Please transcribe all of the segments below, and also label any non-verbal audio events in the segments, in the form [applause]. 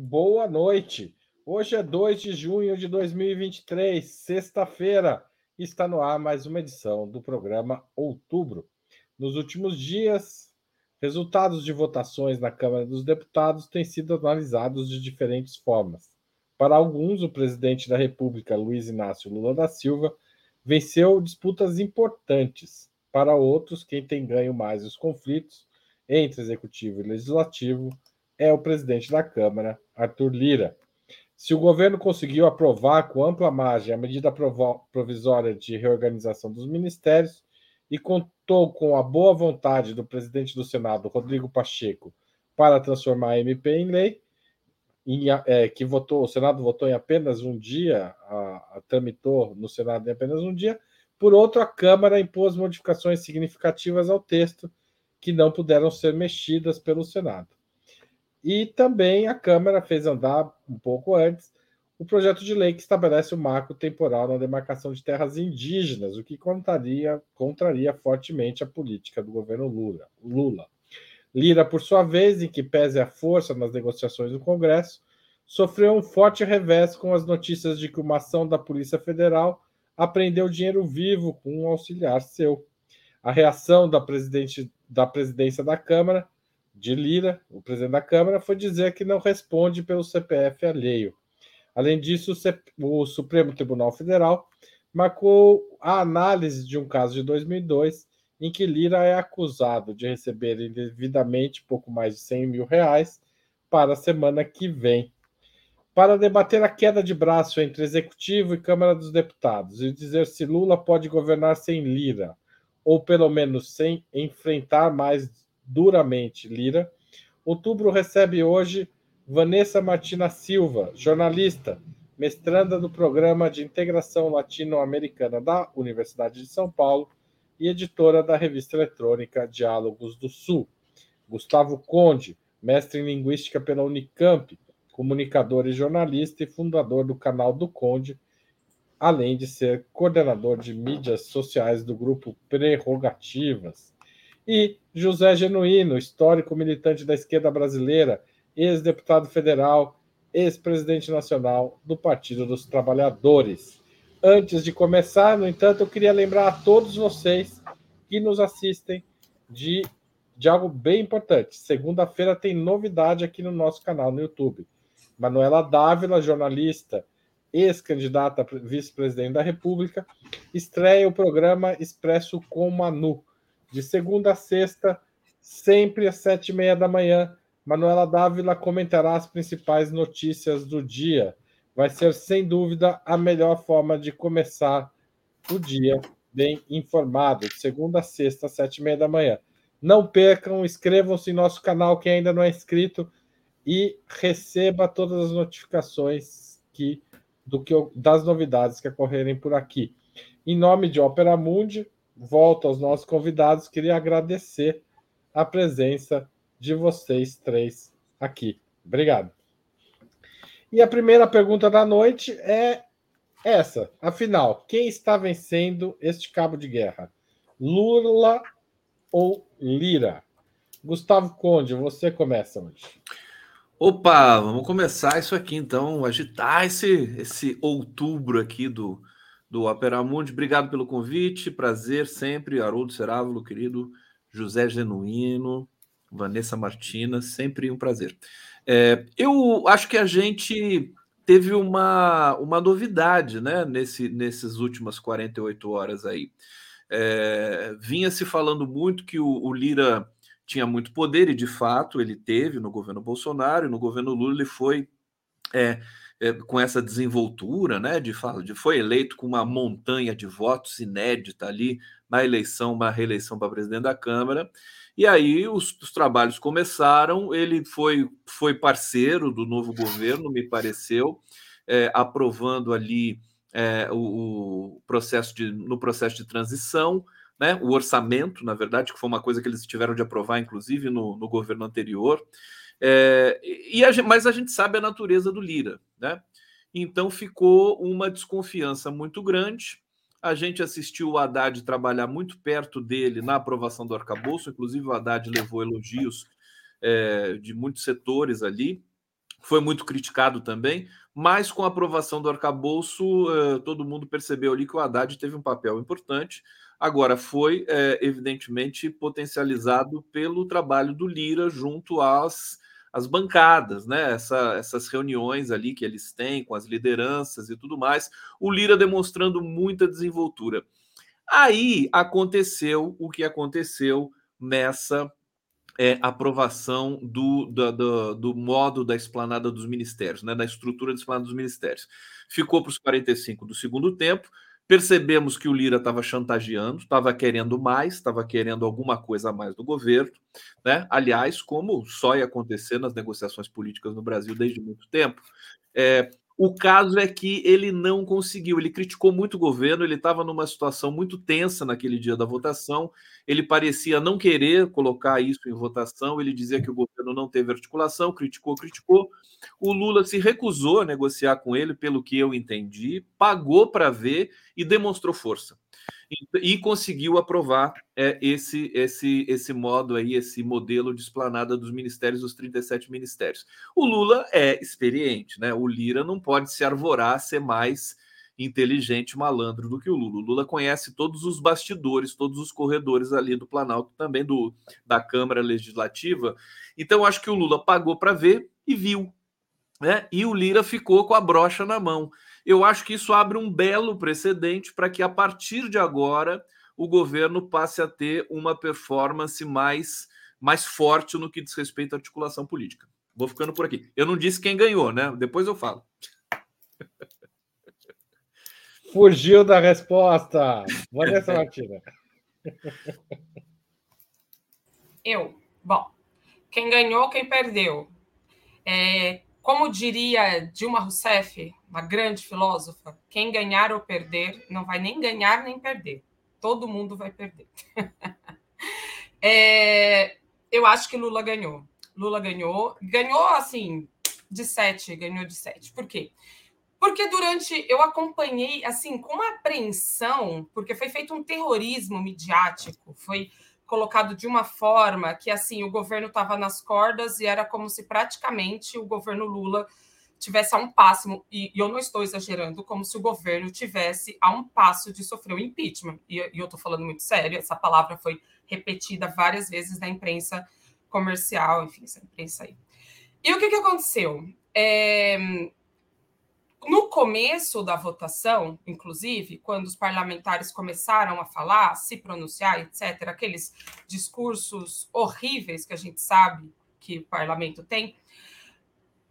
Boa noite. Hoje é 2 de junho de 2023, sexta-feira. Está no ar mais uma edição do programa Outubro. Nos últimos dias, resultados de votações na Câmara dos Deputados têm sido analisados de diferentes formas. Para alguns, o presidente da República, Luiz Inácio Lula da Silva, venceu disputas importantes. Para outros, quem tem ganho mais os conflitos entre executivo e legislativo é o presidente da Câmara, Arthur Lira. Se o governo conseguiu aprovar com ampla margem a medida provisória de reorganização dos ministérios e contou com a boa vontade do presidente do Senado, Rodrigo Pacheco, para transformar a MP em lei, em, é, que votou, o Senado votou em apenas um dia, a, a, tramitou no Senado em apenas um dia. Por outro, a Câmara impôs modificações significativas ao texto que não puderam ser mexidas pelo Senado. E também a Câmara fez andar um pouco antes o projeto de lei que estabelece o marco temporal na demarcação de terras indígenas, o que contraria, contraria fortemente a política do governo Lula. Lula. Lira, por sua vez, em que pese a força nas negociações do Congresso, sofreu um forte revés com as notícias de que uma ação da Polícia Federal apreendeu dinheiro vivo com um auxiliar seu. A reação da, presidente, da presidência da Câmara de Lira, o presidente da Câmara, foi dizer que não responde pelo CPF alheio. Além disso, o Supremo Tribunal Federal marcou a análise de um caso de 2002 em que Lira é acusado de receber indevidamente pouco mais de 100 mil reais para a semana que vem. Para debater a queda de braço entre Executivo e Câmara dos Deputados e dizer se Lula pode governar sem Lira, ou pelo menos sem enfrentar mais duramente Lira. Outubro recebe hoje Vanessa Martina Silva, jornalista, mestranda do Programa de Integração Latino-Americana da Universidade de São Paulo e editora da revista eletrônica Diálogos do Sul. Gustavo Conde, mestre em Linguística pela Unicamp, comunicador e jornalista e fundador do canal do Conde, além de ser coordenador de mídias sociais do grupo Prerrogativas e José Genuíno, histórico militante da esquerda brasileira, ex-deputado federal, ex-presidente nacional do Partido dos Trabalhadores. Antes de começar, no entanto, eu queria lembrar a todos vocês que nos assistem de, de algo bem importante. Segunda-feira tem novidade aqui no nosso canal no YouTube. Manuela Dávila, jornalista, ex-candidata a vice-presidente da República, estreia o programa Expresso com Manu de segunda a sexta, sempre às sete e meia da manhã. Manuela Dávila comentará as principais notícias do dia. Vai ser, sem dúvida, a melhor forma de começar o dia bem informado, de segunda a sexta, às sete e meia da manhã. Não percam, inscrevam-se em nosso canal quem ainda não é inscrito e receba todas as notificações que, do que das novidades que ocorrerem por aqui. Em nome de Opera Mundi, volto aos nossos convidados, queria agradecer a presença de vocês três aqui. Obrigado. E a primeira pergunta da noite é essa. Afinal, quem está vencendo este cabo de guerra? Lula ou Lira? Gustavo Conde, você começa hoje. Opa, vamos começar isso aqui então, agitar esse, esse outubro aqui do, do Opera Mundi. Obrigado pelo convite, prazer sempre. Haroldo Cerávulo, querido José Genuíno, Vanessa Martina, sempre um prazer. É, eu acho que a gente teve uma, uma novidade né, nesse, nesses últimas 48 horas aí. É, vinha se falando muito que o, o, Lira tinha muito poder, e de fato ele teve no governo Bolsonaro, e no governo Lula ele foi. É, é, com essa desenvoltura, né, de, de foi eleito com uma montanha de votos inédita ali na eleição, uma reeleição para presidente da Câmara. E aí os, os, trabalhos começaram, ele foi, foi parceiro do novo governo, me pareceu, é, aprovando ali é, o, o, processo de, no processo de transição, né, o orçamento, na verdade, que foi uma coisa que eles tiveram de aprovar, inclusive, no, no governo anterior. É, e a, mas a gente sabe a natureza do Lira, né? Então ficou uma desconfiança muito grande. A gente assistiu o Haddad trabalhar muito perto dele na aprovação do arcabouço, inclusive o Haddad levou elogios é, de muitos setores ali. foi muito criticado também, mas com a aprovação do arcabouço, eh, todo mundo percebeu ali que o Haddad teve um papel importante. Agora, foi eh, evidentemente potencializado pelo trabalho do Lira junto às, às bancadas, né? Essa, essas reuniões ali que eles têm com as lideranças e tudo mais. O Lira demonstrando muita desenvoltura. Aí aconteceu o que aconteceu nessa é, aprovação do, do, do, do, modo da esplanada dos ministérios, né, da estrutura da esplanada dos ministérios. Ficou para os 45 do segundo tempo. Percebemos que o Lira estava chantageando, estava querendo mais, estava querendo alguma coisa a mais do governo. Né? Aliás, como só ia acontecer nas negociações políticas no Brasil desde muito tempo. É, o caso é que ele não conseguiu, ele criticou muito o governo, ele estava numa situação muito tensa naquele dia da votação, ele parecia não querer colocar isso em votação, ele dizia que o governo não teve articulação, criticou, criticou. O Lula se recusou a negociar com ele, pelo que eu entendi, pagou para ver e demonstrou força e, conseguiu aprovar é, esse, esse, esse modo aí, esse modelo de esplanada dos ministérios, dos 37 ministérios. O Lula é experiente, né? O Lira não pode se arvorar ser mais inteligente, malandro do que o Lula. O Lula conhece todos os bastidores, todos os corredores ali do Planalto, também do da Câmara Legislativa. Então, acho que o Lula pagou para ver e viu. Né? E o Lira ficou com a brocha na mão eu acho que isso abre um belo precedente para que, a partir de agora, o governo passe a ter uma performance mais, mais forte no que diz respeito à articulação política. Vou ficando por aqui. Eu não disse quem ganhou, né? Depois eu falo. [laughs] Fugiu da resposta. Vanessa Martina. [laughs] Eu. Bom, quem ganhou, quem perdeu. É, como diria Dilma Rousseff, uma grande filósofa, quem ganhar ou perder não vai nem ganhar nem perder. Todo mundo vai perder. [laughs] é, eu acho que Lula ganhou. Lula ganhou. Ganhou, assim, de sete. Ganhou de sete. Por quê? Porque durante. Eu acompanhei, assim, com uma apreensão, porque foi feito um terrorismo midiático. Foi colocado de uma forma que assim o governo estava nas cordas e era como se praticamente o governo Lula tivesse a um passo, e, e eu não estou exagerando, como se o governo tivesse a um passo de sofrer o um impeachment. E, e eu estou falando muito sério, essa palavra foi repetida várias vezes na imprensa comercial, enfim, essa imprensa aí. E o que, que aconteceu? É, no começo da votação, inclusive, quando os parlamentares começaram a falar, se pronunciar, etc., aqueles discursos horríveis que a gente sabe que o parlamento tem,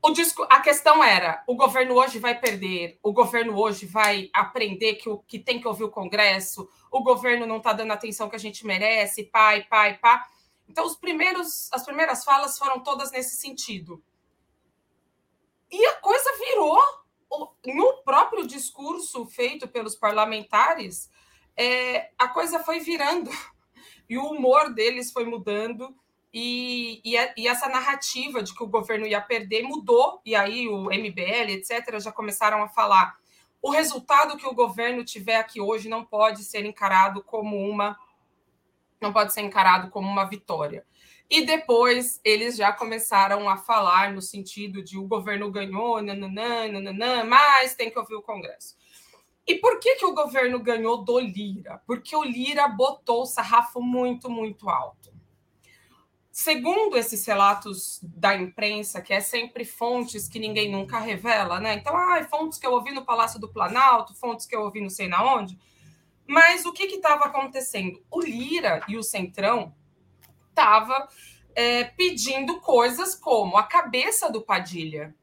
o disco, a questão era: o governo hoje vai perder, o governo hoje vai aprender que, o, que tem que ouvir o Congresso, o governo não está dando a atenção que a gente merece, pai, pai, pá. Então, os primeiros, as primeiras falas foram todas nesse sentido. E a coisa virou no próprio discurso feito pelos parlamentares, é, a coisa foi virando [laughs] e o humor deles foi mudando. E, e, e, essa narrativa de que o governo ia perder mudou, e aí o MBL, etc., já começaram a falar. O resultado que o governo tiver aqui hoje não pode ser encarado como uma não pode ser encarado como uma vitória. E depois eles já começaram a falar no sentido de o governo ganhou, nananã, nananã, mas tem que ouvir o Congresso. E por que, que o governo ganhou do Lira? Porque o Lira botou o sarrafo muito, muito alto. Segundo esses relatos da imprensa, que é sempre fontes que ninguém nunca revela, né? Então, ah, fontes que eu ouvi no Palácio do Planalto, fontes que eu ouvi não sei na onde. Mas o que estava acontecendo? O Lira e o Centrão estava é, pedindo coisas como a cabeça do Padilha.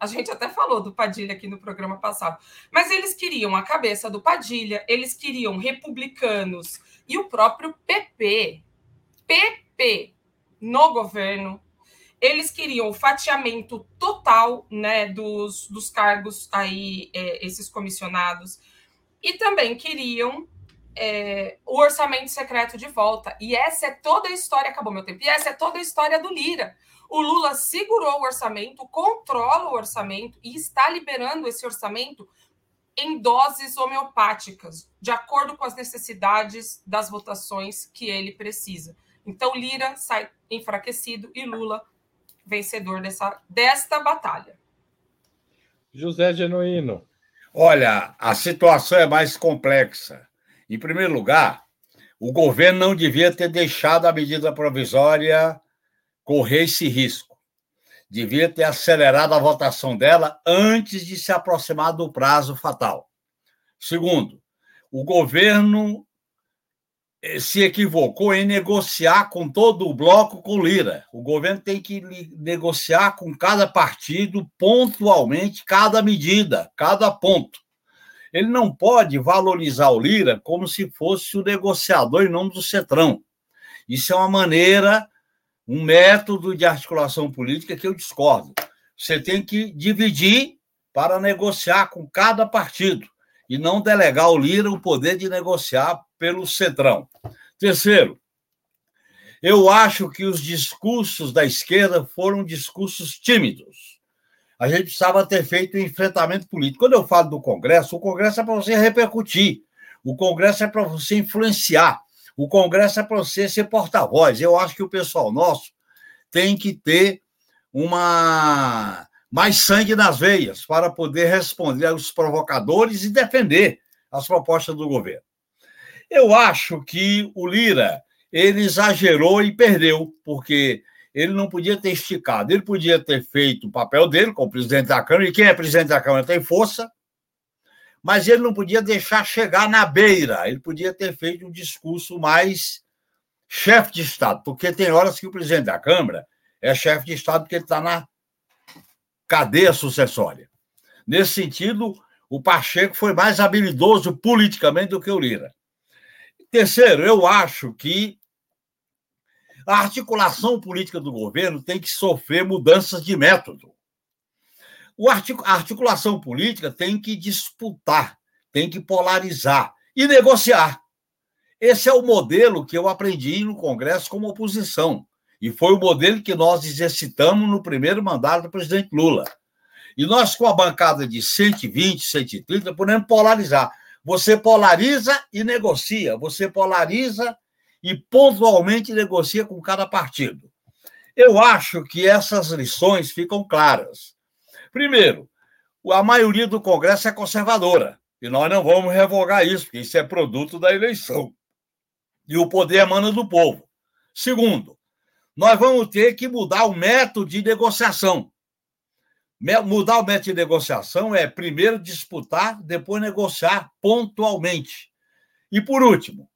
A gente até falou do Padilha aqui no programa passado. Mas eles queriam a cabeça do Padilha, eles queriam republicanos e o próprio PP. PP no governo. Eles queriam o fatiamento total né, dos, dos cargos aí, é, esses comissionados. E também queriam é, o orçamento secreto de volta. E essa é toda a história, acabou meu tempo, e essa é toda a história do Lira. O Lula segurou o orçamento, controla o orçamento e está liberando esse orçamento em doses homeopáticas, de acordo com as necessidades das votações que ele precisa. Então, Lira sai enfraquecido e Lula vencedor dessa, desta batalha. José Genuíno. Olha, a situação é mais complexa. Em primeiro lugar, o governo não devia ter deixado a medida provisória correr esse risco. Devia ter acelerado a votação dela antes de se aproximar do prazo fatal. Segundo, o governo eh, se equivocou em negociar com todo o bloco com Lira. O governo tem que negociar com cada partido pontualmente cada medida, cada ponto. Ele não pode valorizar o Lira como se fosse o negociador em nome do Cetrão. Isso é uma maneira, um método de articulação política que eu discordo. Você tem que dividir para negociar com cada partido e não delegar ao Lira o poder de negociar pelo Centrão. Terceiro, eu acho que os discursos da esquerda foram discursos tímidos. A gente precisava ter feito um enfrentamento político. Quando eu falo do Congresso, o Congresso é para você repercutir, o Congresso é para você influenciar, o Congresso é para você ser porta-voz. Eu acho que o pessoal nosso tem que ter uma mais sangue nas veias para poder responder aos provocadores e defender as propostas do governo. Eu acho que o Lira ele exagerou e perdeu, porque ele não podia ter esticado, ele podia ter feito o papel dele como presidente da Câmara, e quem é presidente da Câmara tem força, mas ele não podia deixar chegar na beira, ele podia ter feito um discurso mais chefe de Estado, porque tem horas que o presidente da Câmara é chefe de Estado porque ele está na cadeia sucessória. Nesse sentido, o Pacheco foi mais habilidoso politicamente do que o Lira. Terceiro, eu acho que a articulação política do governo tem que sofrer mudanças de método. a articulação política tem que disputar, tem que polarizar e negociar. Esse é o modelo que eu aprendi no Congresso como oposição. E foi o modelo que nós exercitamos no primeiro mandato do presidente Lula. E nós, com a bancada de 120, 130, podemos polarizar. Você polariza e negocia. Você polariza e pontualmente negocia com cada partido. Eu acho que essas lições ficam claras. Primeiro, a maioria do Congresso é conservadora. E nós não vamos revogar isso, porque isso é produto da eleição. E o poder emana do povo. Segundo, nós vamos ter que mudar o método de negociação. Mudar o método de negociação é primeiro disputar, depois negociar pontualmente. E por último,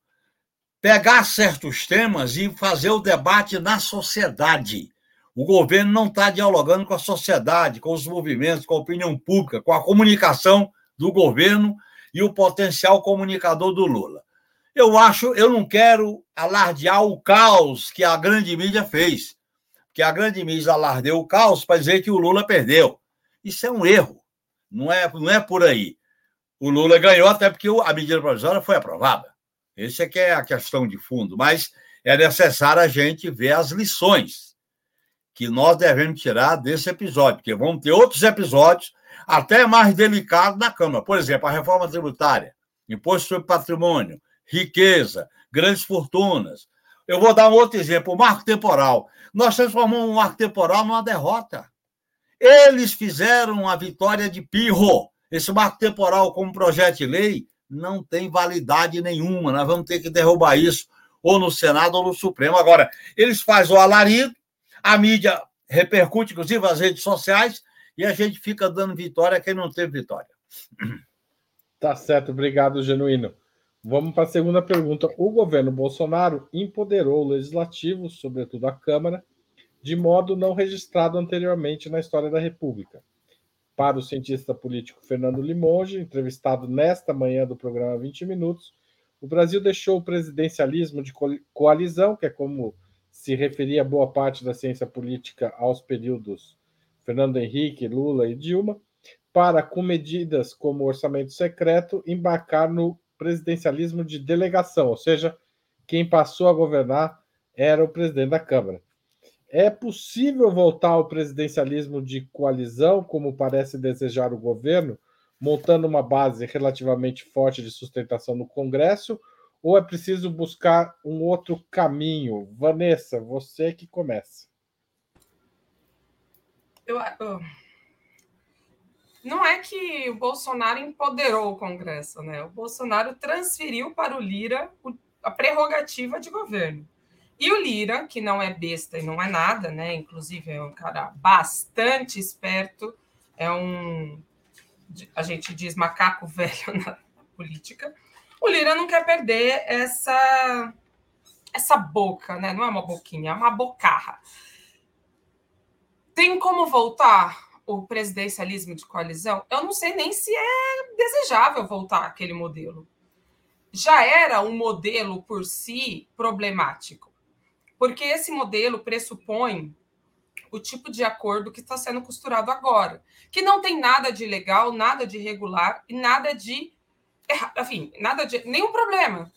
pegar certos temas e fazer o debate na sociedade. O governo não está dialogando com a sociedade, com os movimentos, com a opinião pública, com a comunicação do governo e o potencial comunicador do Lula. Eu acho, eu não quero alardear o caos que a grande mídia fez. Que a grande mídia alardeou o caos para dizer que o Lula perdeu. Isso é um erro. Não é, não é por aí. O Lula ganhou até porque a medida provisória foi aprovada. Essa é que é a questão de fundo. Mas é necessário a gente ver as lições que nós devemos tirar desse episódio, porque vão ter outros episódios até mais delicados na Câmara. Por exemplo, a reforma tributária, imposto sobre patrimônio, riqueza, grandes fortunas. Eu vou dar um outro exemplo, o marco temporal. Nós transformamos o marco temporal numa derrota. Eles fizeram a vitória de Pirro. Esse marco temporal, como projeto de lei, não tem validade nenhuma. Nós vamos ter que derrubar isso ou no Senado ou no Supremo. Agora, eles fazem o alarido, a mídia repercute, inclusive, as redes sociais, e a gente fica dando vitória a quem não teve vitória. Tá certo, obrigado, Genuíno. Vamos para a segunda pergunta. O governo Bolsonaro empoderou o legislativo, sobretudo a Câmara, de modo não registrado anteriormente na história da República. Para o cientista político Fernando Limonge, entrevistado nesta manhã do programa 20 Minutos, o Brasil deixou o presidencialismo de coalizão, que é como se referia boa parte da ciência política aos períodos Fernando Henrique, Lula e Dilma, para, com medidas como orçamento secreto, embarcar no presidencialismo de delegação, ou seja, quem passou a governar era o presidente da Câmara. É possível voltar ao presidencialismo de coalizão, como parece desejar o governo, montando uma base relativamente forte de sustentação no Congresso, ou é preciso buscar um outro caminho? Vanessa, você que começa. eu, eu, não é que o Bolsonaro empoderou o Congresso, né? O Bolsonaro transferiu para o Lira a prerrogativa de governo. E o Lira, que não é besta e não é nada, né? Inclusive é um cara bastante esperto, é um a gente diz macaco [laughs] velho na política. O Lira não quer perder essa essa boca, né? Não é uma boquinha, é uma bocarra. Tem como voltar o presidencialismo de coalizão? Eu não sei nem se é desejável voltar aquele modelo. Já era um modelo por si problemático, porque esse modelo pressupõe o tipo de acordo que está sendo costurado agora, que não tem nada de legal, nada de irregular e nada de, enfim, nada de nenhum problema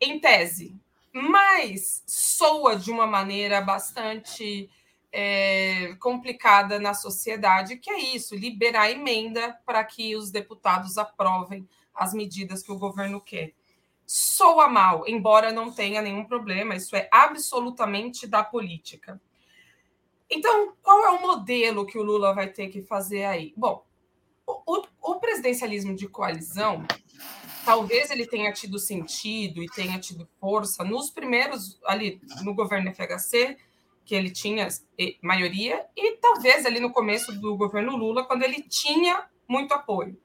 em tese, mas soa de uma maneira bastante é, complicada na sociedade, que é isso: liberar emenda para que os deputados aprovem as medidas que o governo quer. Soa mal, embora não tenha nenhum problema, isso é absolutamente da política. Então, qual é o modelo que o Lula vai ter que fazer aí? Bom, o, o presidencialismo de coalizão talvez ele tenha tido sentido e tenha tido força nos primeiros ali no governo FHC, que ele tinha maioria, e talvez ali no começo do governo Lula, quando ele tinha muito apoio.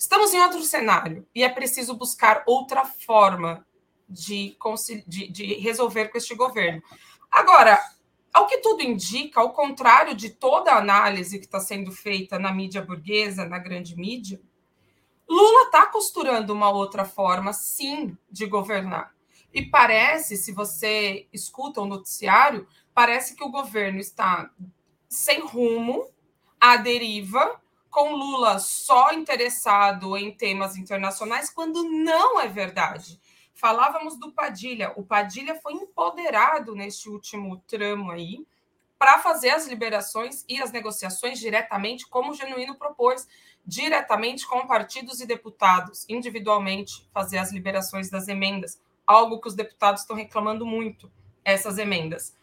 Estamos em outro cenário e é preciso buscar outra forma de, de, de resolver com este governo. Agora, ao que tudo indica, ao contrário de toda a análise que está sendo feita na mídia burguesa, na grande mídia, Lula está costurando uma outra forma, sim, de governar. E parece, se você escuta o noticiário, parece que o governo está sem rumo, à deriva, com Lula só interessado em temas internacionais, quando não é verdade. Falávamos do Padilha. O Padilha foi empoderado neste último tramo aí para fazer as liberações e as negociações diretamente, como o Genuíno propôs diretamente com partidos e deputados, individualmente, fazer as liberações das emendas, algo que os deputados estão reclamando muito, essas emendas.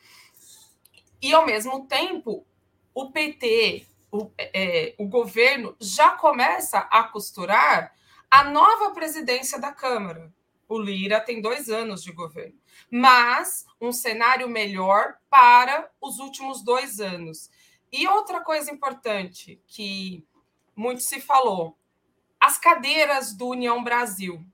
E, ao mesmo tempo, o PT, o, é, o governo, já começa a costurar a nova presidência da Câmara. O Lira tem dois anos de governo, mas um cenário melhor para os últimos dois anos. E outra coisa importante que muito se falou. As cadeiras do União Brasil.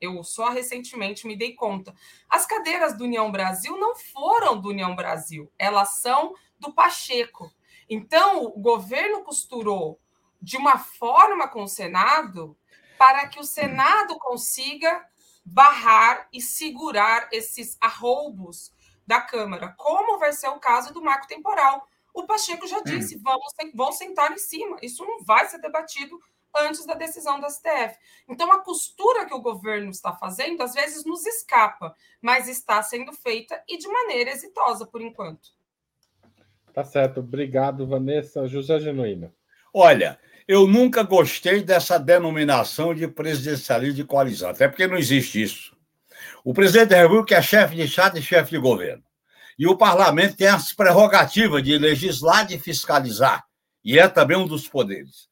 Eu só recentemente me dei conta. As cadeiras do União Brasil não foram do União Brasil, elas são do Pacheco. Então, o governo costurou de uma forma com o Senado para que o Senado consiga barrar e segurar esses arroubos da Câmara, como vai ser o caso do marco temporal. O Pacheco já disse: hum. vamos, vão sentar em cima. Isso não vai ser debatido antes da decisão da STF. Então, a costura que o governo está fazendo, às vezes, nos escapa, mas está sendo feita e de maneira exitosa, por enquanto. Tá certo. Obrigado, Vanessa. José Genuíno. Olha, eu nunca gostei dessa denominação de presidencialismo de coalizão, até porque não existe isso. O presidente da República é chefe de Estado e chefe de governo. E o parlamento tem as prerrogativas de legislar, de fiscalizar, e é também um dos poderes.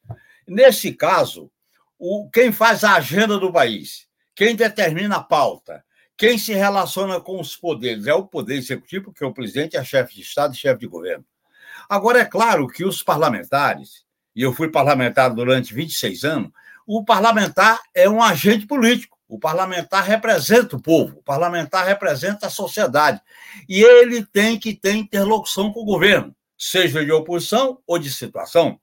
Nesse caso, o, quem faz a agenda do país, quem determina a pauta, quem se relaciona com os poderes é o poder executivo, porque o presidente é chefe de Estado e chefe de governo. Agora, é claro que os parlamentares, e eu fui parlamentar durante 26 anos, o parlamentar é um agente político. O parlamentar representa o povo, o parlamentar representa a sociedade. E ele tem que ter interlocução com o governo, seja de oposição ou de situação.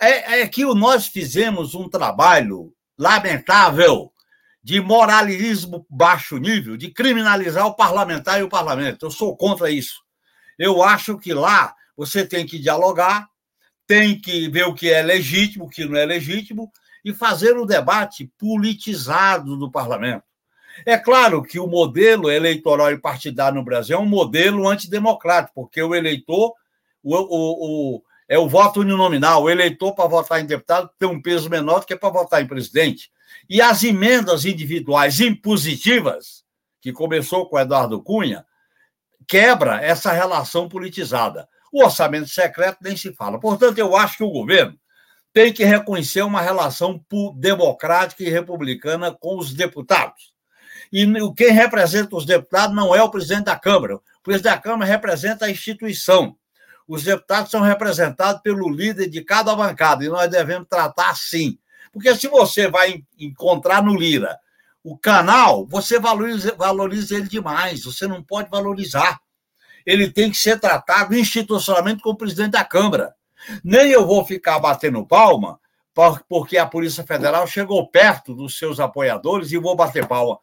É, é que nós fizemos um trabalho lamentável de moralismo baixo nível, de criminalizar o parlamentar e o parlamento. Eu sou contra isso. Eu acho que lá você tem que dialogar, tem que ver o que é legítimo, o que não é legítimo, e fazer o debate politizado do parlamento. É claro que o modelo eleitoral e partidário no Brasil é um modelo antidemocrático, porque o eleitor o, o, o é o voto uninominal. O eleitor, para votar em deputado, tem um peso menor do que para votar em presidente. E as emendas individuais impositivas, que começou com Eduardo Cunha, quebra essa relação politizada. O orçamento secreto nem se fala. Portanto, eu acho que o governo tem que reconhecer uma relação democrática e republicana com os deputados. E quem representa os deputados não é o presidente da Câmara. O presidente da Câmara representa a instituição. Os deputados são representados pelo líder de cada bancada e nós devemos tratar assim. Porque se você vai encontrar no Lira o canal, você valoriza, valoriza ele demais, você não pode valorizar. Ele tem que ser tratado institucionalmente como presidente da Câmara. Nem eu vou ficar batendo palma porque a Polícia Federal chegou perto dos seus apoiadores e vou bater palma.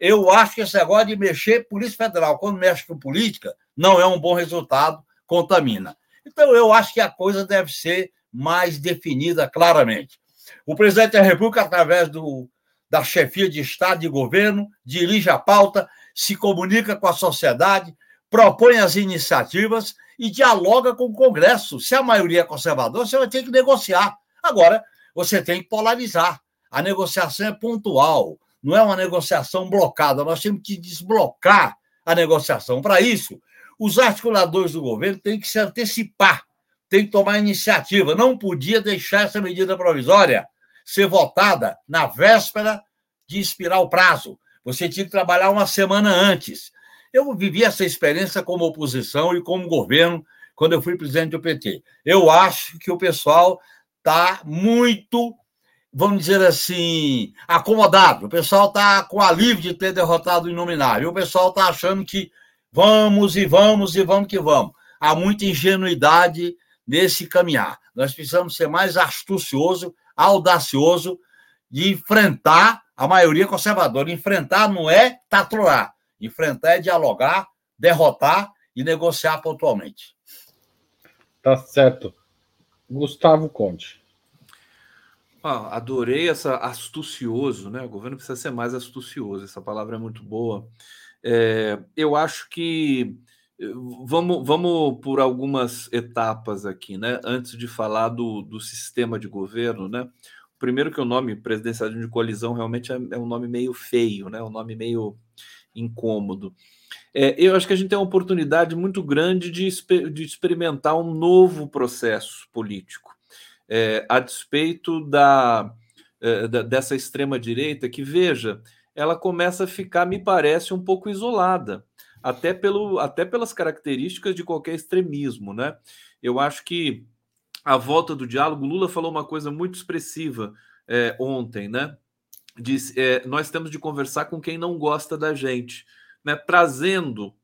Eu acho que esse negócio de mexer Polícia Federal, quando mexe com política, não é um bom resultado, contamina. Então, eu acho que a coisa deve ser mais definida claramente. O presidente da República, através do, da chefia de Estado e governo, dirige a pauta, se comunica com a sociedade, propõe as iniciativas e dialoga com o Congresso. Se a maioria é conservadora, você vai ter que negociar. Agora, você tem que polarizar. A negociação é pontual, não é uma negociação blocada. Nós temos que desblocar a negociação. Para isso, os articuladores do governo têm que se antecipar, têm que tomar iniciativa. Não podia deixar essa medida provisória ser votada na véspera de expirar o prazo. Você tinha que trabalhar uma semana antes. Eu vivi essa experiência como oposição e como governo quando eu fui presidente do PT. Eu acho que o pessoal está muito, vamos dizer assim, acomodado. O pessoal está com alívio de ter derrotado o inominável. O pessoal está achando que vamos e vamos e vamos que vamos. Há muita ingenuidade nesse caminhar. Nós precisamos ser mais astucioso audacioso de enfrentar a maioria conservadora. Enfrentar não é tatuar, enfrentar é dialogar, derrotar e negociar pontualmente. Tá certo. Gustavo Conte. Ah, adorei essa astucioso, né? O governo precisa ser mais astucioso, essa palavra é muito boa. É, eu acho que Vamos, vamos por algumas etapas aqui, né? Antes de falar do, do sistema de governo, né? Primeiro que o nome presidencialismo de colisão realmente é, é um nome meio feio, né? Um nome meio incômodo. É, eu acho que a gente tem uma oportunidade muito grande de, de experimentar um novo processo político, é, a despeito da, é, da, dessa extrema direita que veja, ela começa a ficar, me parece, um pouco isolada até, pelo, até pelas características de qualquer extremismo, né? Eu acho que a volta do diálogo, Lula falou uma coisa muito expressiva é, ontem, né? Diz, é, nós temos de conversar com quem não gosta da gente, né? Trazendo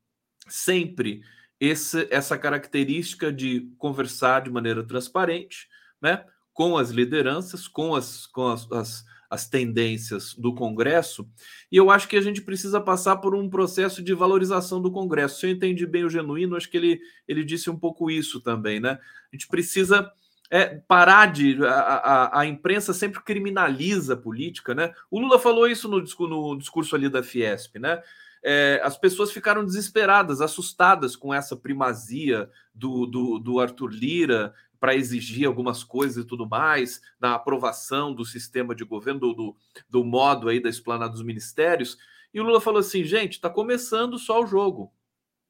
sempre esse, essa característica de conversar de maneira transparente, né? Com as lideranças, com as, com as, as as tendências do Congresso, e eu acho que a gente precisa passar por um processo de valorização do Congresso. Se eu entendi bem o Genuíno, acho que ele, ele disse um pouco isso também, né? A gente precisa é, parar de. A, a, a, imprensa sempre criminaliza a política, né? O Lula falou isso no, no discurso ali da Fiesp, né? É, as pessoas ficaram desesperadas, assustadas com essa primazia do, do, do Arthur Lira, para exigir algumas coisas e tudo mais, na aprovação do sistema de governo, do, do, do modo aí da explanada dos ministérios. E o Lula falou assim: gente, está começando só o jogo.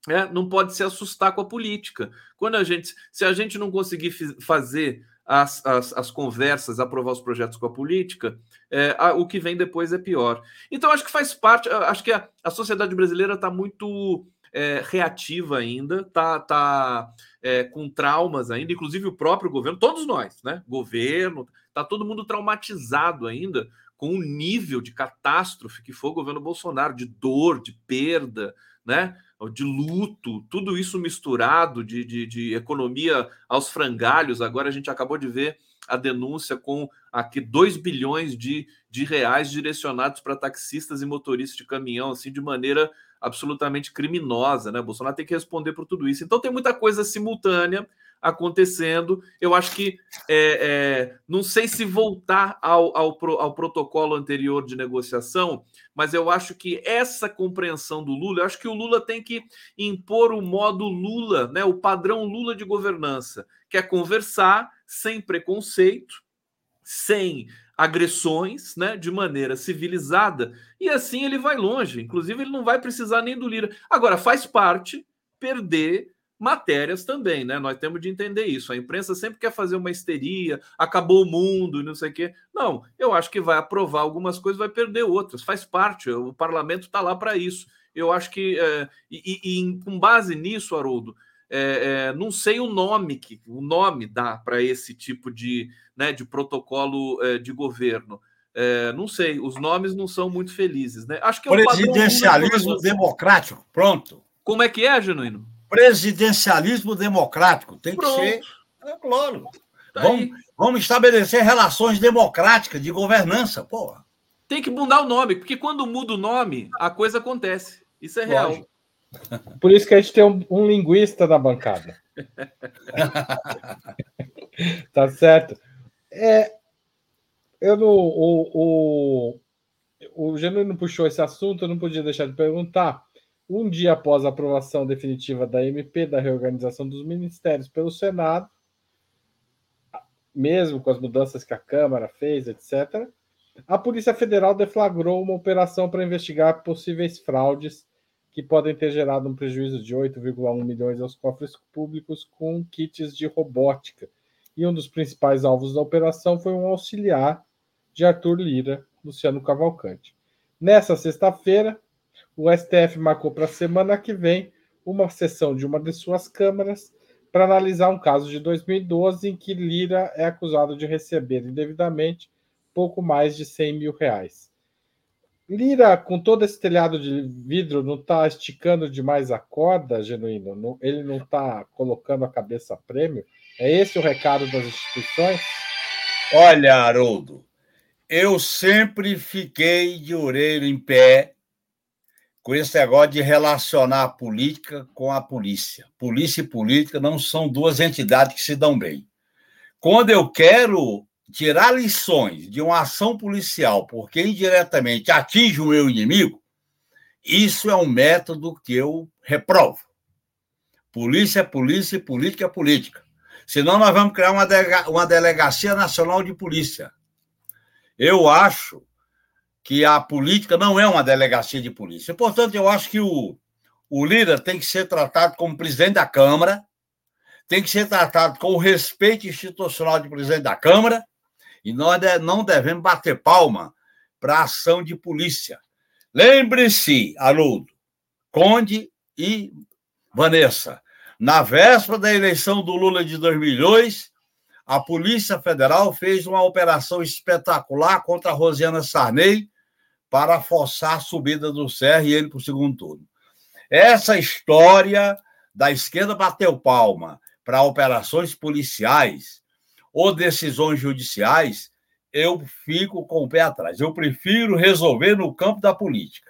É, não pode se assustar com a política. Quando a gente, se a gente não conseguir fazer as, as, as, conversas, aprovar os projetos com a política, é, a, o que vem depois é pior. Então, acho que faz parte, acho que a, a sociedade brasileira está muito é, reativa ainda, tá, tá é, com traumas ainda, inclusive o próprio governo, todos nós, né? Governo, tá todo mundo traumatizado ainda com o nível de catástrofe que foi o governo Bolsonaro, de dor, de perda, né? De luto, tudo isso misturado, de, de, de economia aos frangalhos. Agora a gente acabou de ver a denúncia com aqui 2 bilhões de, de reais direcionados para taxistas e motoristas de caminhão, assim, de maneira absolutamente criminosa, né? Bolsonaro tem que responder por tudo isso. Então tem muita coisa simultânea acontecendo. Eu acho que é, é, não sei se voltar ao, ao, ao, protocolo anterior de negociação, mas eu acho que essa compreensão do Lula, eu acho que o Lula tem que impor o modo Lula, né? O padrão Lula de governança, que é conversar sem preconceito, sem agressões, né, de maneira civilizada, e assim ele vai longe. Inclusive, ele não vai precisar nem do Lira. Agora, faz parte perder matérias também, né? Nós temos de entender isso. A imprensa sempre quer fazer uma histeria, acabou o mundo e não sei o quê. Não, eu acho que vai aprovar algumas coisas, vai perder outras. Faz parte, o parlamento está lá para isso. Eu acho que, é, e, e, com base nisso, Haroldo, é, é, não sei o nome que o nome dá para esse tipo de, né, de protocolo é, de governo. É, não sei, os nomes não são muito felizes, né? Acho que é presidencialismo democrático, pronto. Como é que é, Genuíno? Presidencialismo democrático tem Pronto. que ser, é claro. Tá vamos, vamos estabelecer relações democráticas de governança, porra. Tem que mudar o nome, porque quando muda o nome, a coisa acontece. Isso é real. Lógico. [laughs] Por isso que a gente tem um, um linguista na bancada. [laughs] tá certo. É, eu não, o, o, o Genuíno puxou esse assunto, eu não podia deixar de perguntar. Um dia após a aprovação definitiva da MP da reorganização dos ministérios pelo Senado, mesmo com as mudanças que a Câmara fez, etc., a Polícia Federal deflagrou uma operação para investigar possíveis fraudes que podem ter gerado um prejuízo de 8,1 milhões aos cofres públicos com kits de robótica. E um dos principais alvos da operação foi um auxiliar de Arthur Lira, Luciano Cavalcante. Nessa sexta-feira, o STF marcou para a semana que vem uma sessão de uma de suas câmaras para analisar um caso de 2012 em que Lira é acusado de receber indevidamente pouco mais de 100 mil reais. Lira, com todo esse telhado de vidro, não está esticando demais a corda, genuíno? Não, ele não está colocando a cabeça a prêmio? É esse o recado das instituições? Olha, Haroldo, eu sempre fiquei de orelha em pé com esse negócio de relacionar a política com a polícia. Polícia e política não são duas entidades que se dão bem. Quando eu quero tirar lições de uma ação policial porque indiretamente atinge o meu inimigo, isso é um método que eu reprovo. Polícia é polícia e política é política. Senão nós vamos criar uma, delega uma delegacia nacional de polícia. Eu acho que a política não é uma delegacia de polícia. Portanto, eu acho que o, o líder tem que ser tratado como presidente da Câmara, tem que ser tratado com o respeito institucional de presidente da Câmara e nós não devemos bater palma para ação de polícia. Lembre-se, Haroldo, Conde e Vanessa, na véspera da eleição do Lula de 2002, a Polícia Federal fez uma operação espetacular contra a Rosiana Sarney para forçar a subida do Serra e ele para o segundo turno. Essa história da esquerda bateu palma para operações policiais ou decisões judiciais, eu fico com o pé atrás. Eu prefiro resolver no campo da política.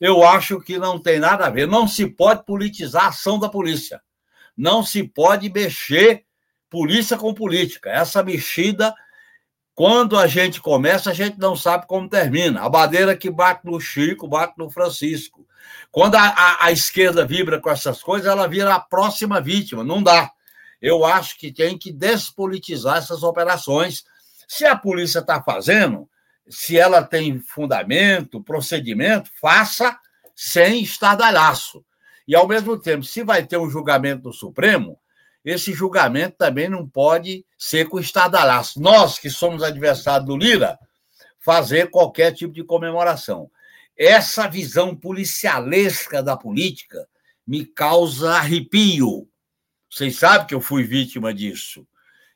Eu acho que não tem nada a ver. Não se pode politizar a ação da polícia. Não se pode mexer polícia com política. Essa mexida, quando a gente começa, a gente não sabe como termina. A bandeira que bate no Chico, bate no Francisco. Quando a, a, a esquerda vibra com essas coisas, ela vira a próxima vítima. Não dá eu acho que tem que despolitizar essas operações. Se a polícia está fazendo, se ela tem fundamento, procedimento, faça sem estardalhaço. E, ao mesmo tempo, se vai ter um julgamento do Supremo, esse julgamento também não pode ser com estardalhaço. Nós, que somos adversários do Lira, fazer qualquer tipo de comemoração. Essa visão policialesca da política me causa arrepio. Vocês sabem que eu fui vítima disso.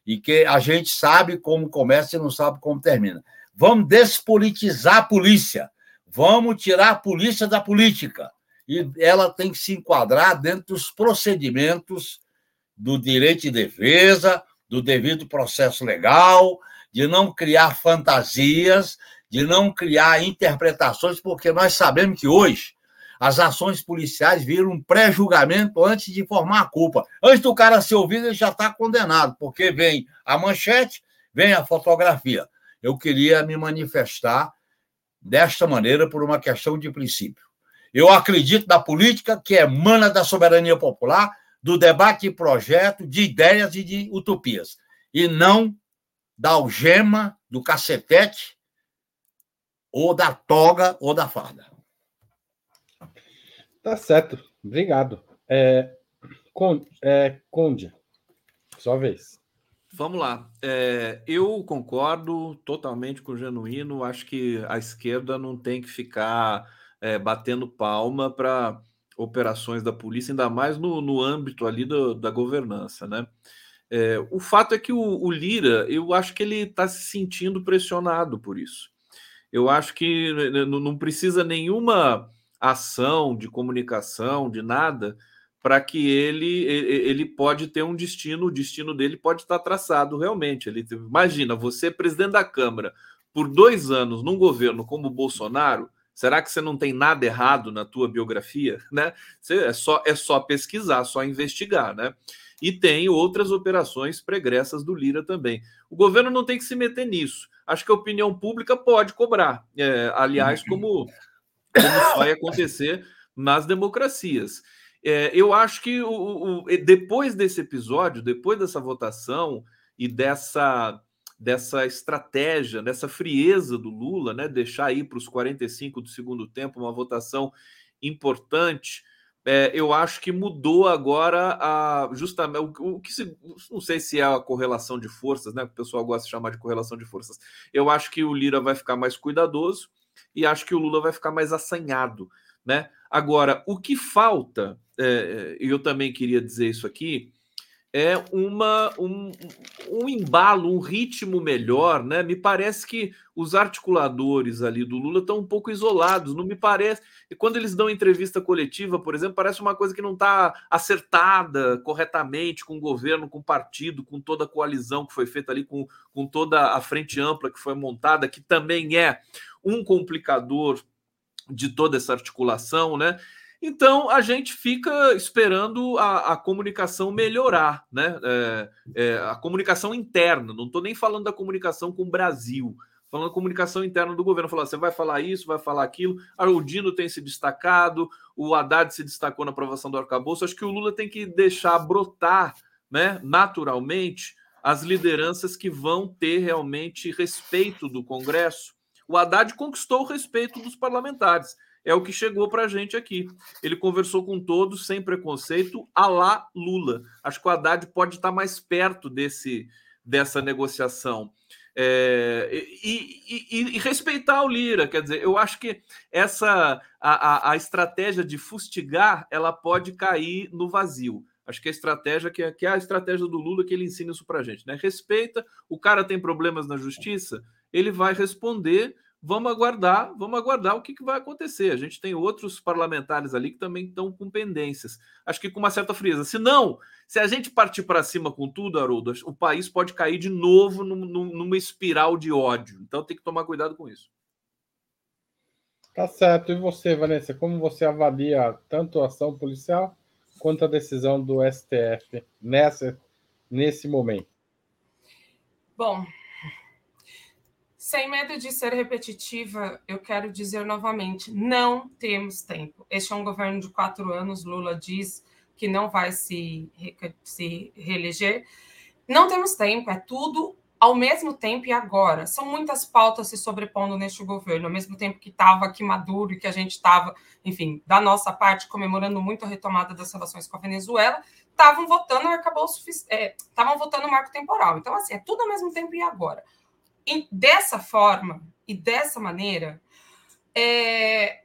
E que a gente sabe como começa e não sabe como termina. Vamos despolitizar a polícia. Vamos tirar a polícia da política. E ela tem que se enquadrar dentro dos procedimentos do direito de defesa, do devido processo legal, de não criar fantasias, de não criar interpretações, porque nós sabemos que hoje as ações policiais viram um pré-julgamento antes de formar a culpa. Antes do cara ser ouvido, ele já está condenado, porque vem a manchete, vem a fotografia. Eu queria me manifestar desta maneira por uma questão de princípio. Eu acredito na política que emana da soberania popular, do debate de projeto, de ideias e de utopias, e não da algema, do cacetete, ou da toga ou da farda. Tá certo, obrigado. É, Conde, é, Conde, sua vez. Vamos lá. É, eu concordo totalmente com o Genuíno. Acho que a esquerda não tem que ficar é, batendo palma para operações da polícia, ainda mais no, no âmbito ali do, da governança, né? É, o fato é que o, o, Lira, eu acho que ele está se sentindo pressionado por isso. Eu acho que não precisa nenhuma ação de comunicação, de nada, para que ele ele pode ter um destino, o destino dele pode estar traçado realmente. Ele imagina você presidente da Câmara por dois anos num governo como o Bolsonaro. Será que você não tem nada errado na tua biografia, [laughs] né? Você, é só é só pesquisar, só investigar, né? E tem outras operações pregressas do Lira também. O governo não tem que se meter nisso. Acho que a opinião pública pode cobrar. É, aliás, como, como vai acontecer nas democracias. É, eu acho que o, o, depois desse episódio, depois dessa votação e dessa, dessa estratégia, dessa frieza do Lula, né, deixar aí para os 45 do segundo tempo uma votação importante, é, eu acho que mudou agora a justamente o, o, que se, não sei se é a correlação de forças, né? O pessoal gosta de chamar de correlação de forças. Eu acho que o Lira vai ficar mais cuidadoso e acho que o Lula vai ficar mais assanhado, né? Agora, o que falta, é, eu também queria dizer isso aqui, é uma, um, um embalo, um ritmo melhor, né? Me parece que os articuladores ali do Lula estão um pouco isolados, não me parece. E quando eles dão entrevista coletiva, por exemplo, parece uma coisa que não está acertada corretamente com o governo, com o partido, com toda a coalizão que foi feita ali, com, com toda a frente ampla que foi montada, que também é um complicador de toda essa articulação, né? Então a gente fica esperando a, a comunicação melhorar, né? É, é, a comunicação interna, não estou nem falando da comunicação com o Brasil, falando da comunicação interna do governo. Falar, você vai falar isso, vai falar aquilo. O Dino tem se destacado, o Haddad se destacou na aprovação do arcabouço. Acho que o Lula tem que deixar brotar né, naturalmente as lideranças que vão ter realmente respeito do Congresso. O Haddad conquistou o respeito dos parlamentares é o que chegou para a gente aqui. Ele conversou com todos sem preconceito, a lá Lula. Acho que o Haddad pode estar mais perto desse, dessa negociação. É, e, e, e, respeitar o Lira, quer dizer, eu acho que essa a, a, estratégia de fustigar ela pode cair no vazio. Acho que a estratégia que é, que é a estratégia do Lula que ele ensina isso para gente, né? Respeita, o cara tem problemas na justiça, ele vai responder vamos aguardar, vamos aguardar o que, que, vai acontecer. A gente tem outros parlamentares ali que também estão com pendências. Acho que com uma certa frieza. Se não, se a gente partir para cima com tudo, Haroldo, o país pode cair de novo num, numa espiral de ódio. Então tem que tomar cuidado com isso. Tá certo. E você, Vanessa, como você avalia tanto a ação policial quanto a decisão do STF nessa, nesse momento? Bom, sem medo de ser repetitiva, eu quero dizer novamente: não temos tempo. Este é um governo de quatro anos. Lula diz que não vai se, se reeleger. Não temos tempo, é tudo ao mesmo tempo e agora. São muitas pautas se sobrepondo neste governo, ao mesmo tempo que estava aqui Maduro e que a gente estava, enfim, da nossa parte, comemorando muito a retomada das relações com a Venezuela, estavam votando acabou estavam é, votando o marco temporal. Então, assim, é tudo ao mesmo tempo e agora dessa forma e dessa maneira, é,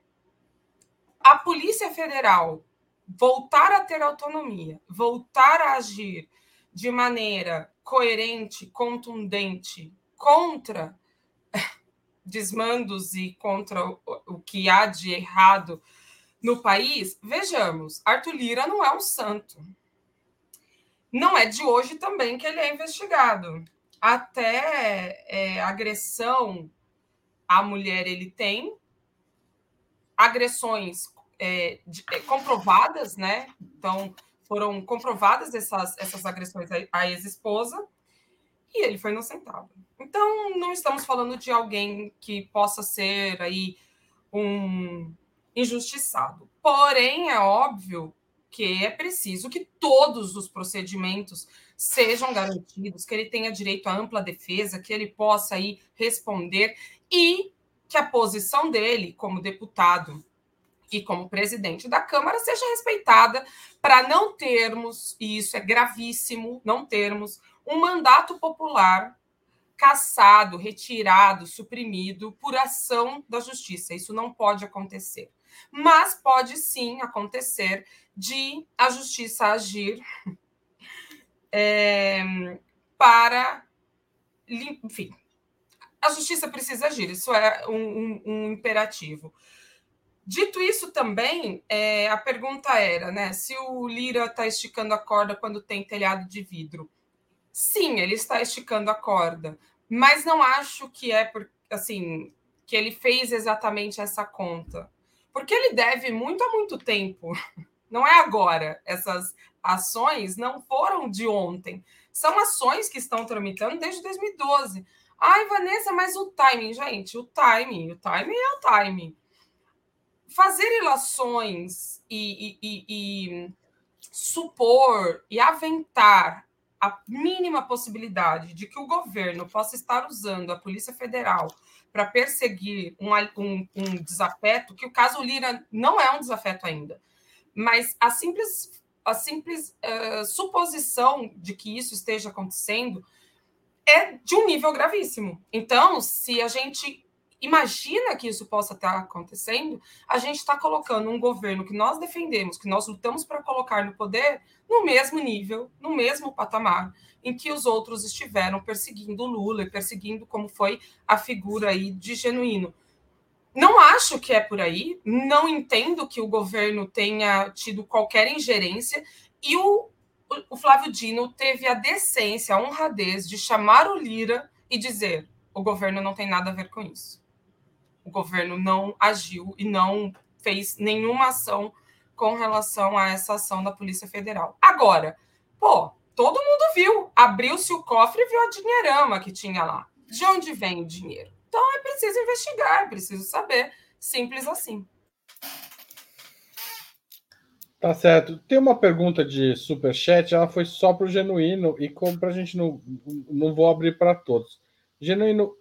a Polícia Federal voltar a ter autonomia, voltar a agir de maneira coerente, contundente contra [laughs] desmandos e contra o que há de errado no país, vejamos, Arthur Lira não é um santo. Não é de hoje também que ele é investigado até é, agressão à mulher ele tem, agressões é, de, é, comprovadas, né? Então, foram comprovadas essas, essas agressões à ex-esposa e ele foi inocentado. Então, não estamos falando de alguém que possa ser aí um injustiçado. Porém, é óbvio que é preciso que todos os procedimentos sejam garantidos, que ele tenha direito à ampla defesa, que ele possa aí responder e que a posição dele como deputado e como presidente da Câmara seja respeitada para não termos, e isso é gravíssimo, não termos um mandato popular cassado, retirado, suprimido por ação da justiça. Isso não pode acontecer. Mas pode sim acontecer de a justiça agir [laughs] é, para. Enfim, a justiça precisa agir, isso é um, um, um imperativo. Dito isso também, é, a pergunta era, né, se o Lira está esticando a corda quando tem telhado de vidro. Sim, ele está esticando a corda, mas não acho que é por, assim que ele fez exatamente essa conta, porque ele deve muito há muito tempo. [laughs] Não é agora. Essas ações não foram de ontem. São ações que estão tramitando desde 2012. Ai, Vanessa, mas o timing, gente, o timing, o timing é o timing fazer ilações e, e, e, supor e aventar a mínima possibilidade de que o governo possa estar usando a Polícia Federal para perseguir um, um, um, desafeto, que o caso Lira não é um desafeto ainda, mas a simples, a simples uh, suposição de que isso esteja acontecendo é de um nível gravíssimo. Então, se a gente imagina que isso possa estar acontecendo, a gente está colocando um governo que nós defendemos, que nós lutamos para colocar no poder, no mesmo nível, no mesmo patamar em que os outros estiveram perseguindo Lula e perseguindo como foi a figura aí de genuíno. Não acho que é por aí, não entendo que o governo tenha tido qualquer ingerência e o, o Flávio Dino teve a decência, a honradez de chamar o Lira e dizer: o governo não tem nada a ver com isso o governo não agiu e não fez nenhuma ação com relação a essa ação da Polícia Federal. Agora, pô, todo mundo viu, abriu-se o cofre e viu a dinheirama que tinha lá. De onde vem o dinheiro? Então é preciso investigar, é preciso saber, simples assim. Tá certo. Tem uma pergunta de superchat, ela foi só para o Genuíno e como para a gente não, não vou abrir para todos. Genuíno,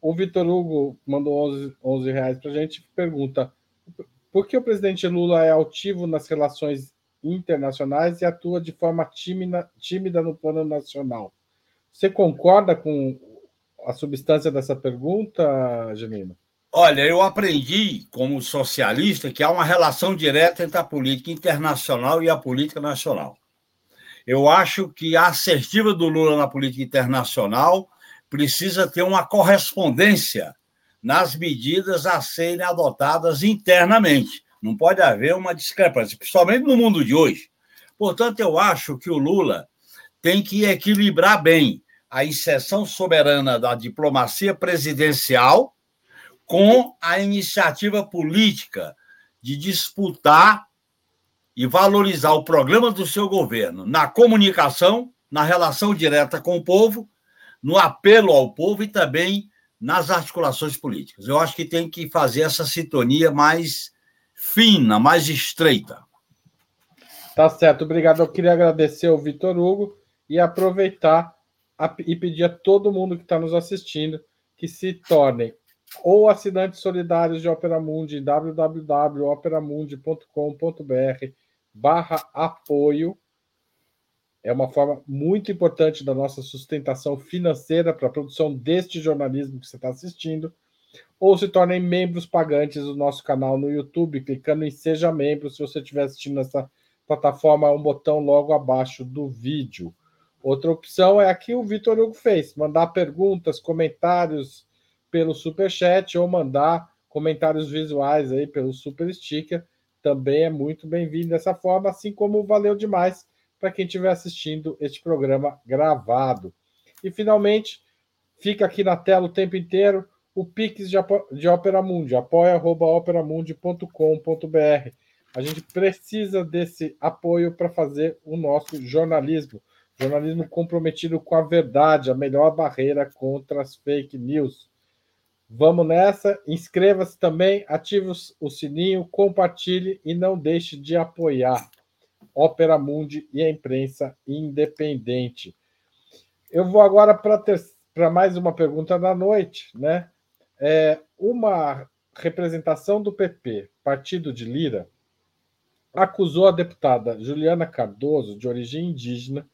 o Vitor Hugo mandou 11, 11 reais para a gente pergunta por que o presidente Lula é altivo nas relações internacionais e atua de forma tímida, tímida no plano nacional? Você concorda com a substância dessa pergunta, Janino? Olha, eu aprendi como socialista que há uma relação direta entre a política internacional e a política nacional. Eu acho que a assertiva do Lula na política internacional precisa ter uma correspondência nas medidas a serem adotadas internamente. Não pode haver uma discrepância, principalmente no mundo de hoje. Portanto, eu acho que o Lula tem que equilibrar bem a inserção soberana da diplomacia presidencial com a iniciativa política de disputar e valorizar o programa do seu governo na comunicação, na relação direta com o povo no apelo ao povo e também nas articulações políticas. Eu acho que tem que fazer essa sintonia mais fina, mais estreita. Tá certo, obrigado. Eu queria agradecer ao Vitor Hugo e aproveitar a, e pedir a todo mundo que está nos assistindo que se tornem ou assinantes solidários de Opera Mundi, www.operamundi.com.br barra apoio é uma forma muito importante da nossa sustentação financeira para a produção deste jornalismo que você está assistindo, ou se tornem membros pagantes do nosso canal no YouTube, clicando em Seja Membro, se você estiver assistindo nessa plataforma, um botão logo abaixo do vídeo. Outra opção é a que o Vitor Hugo fez: mandar perguntas, comentários pelo Super Chat ou mandar comentários visuais aí pelo Super Sticker. Também é muito bem-vindo dessa forma, assim como valeu demais para quem estiver assistindo este programa gravado. E, finalmente, fica aqui na tela o tempo inteiro o Pix de, de Opera Mundi, apoia.operamundi.com.br. A gente precisa desse apoio para fazer o nosso jornalismo. Jornalismo comprometido com a verdade, a melhor barreira contra as fake news. Vamos nessa. Inscreva-se também, ative o sininho, compartilhe e não deixe de apoiar. Opera Mundi e a imprensa independente. Eu vou agora para mais uma pergunta da noite, né? É, uma representação do PP, partido de Lira, acusou a deputada Juliana Cardoso, de origem indígena,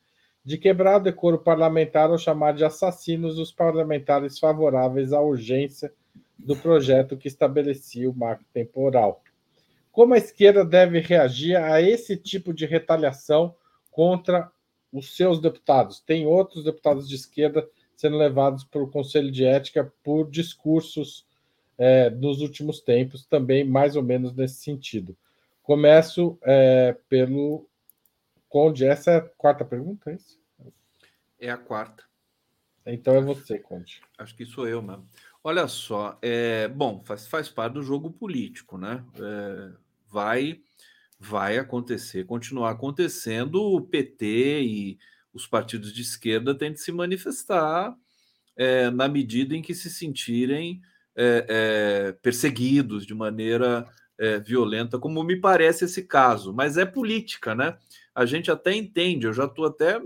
de quebrar o decoro parlamentar ao chamar de assassinos os parlamentares favoráveis à urgência do projeto que estabelecia o marco temporal. Como a esquerda deve reagir a esse tipo de retaliação contra os seus deputados? Tem outros deputados de esquerda sendo levados para o Conselho de Ética por discursos é, nos últimos tempos, também mais ou menos nesse sentido. Começo é, pelo Conde. Essa é a quarta pergunta, é isso? É a quarta. Então é você, Conde. Acho que sou eu mesmo. Olha só, é, bom, faz, faz parte do jogo político, né? É, vai, vai acontecer, continuar acontecendo. O PT e os partidos de esquerda têm de se manifestar é, na medida em que se sentirem perseguidos de maneira é, violenta, como me parece esse caso, mas é política, né? A gente até entende, eu já estou até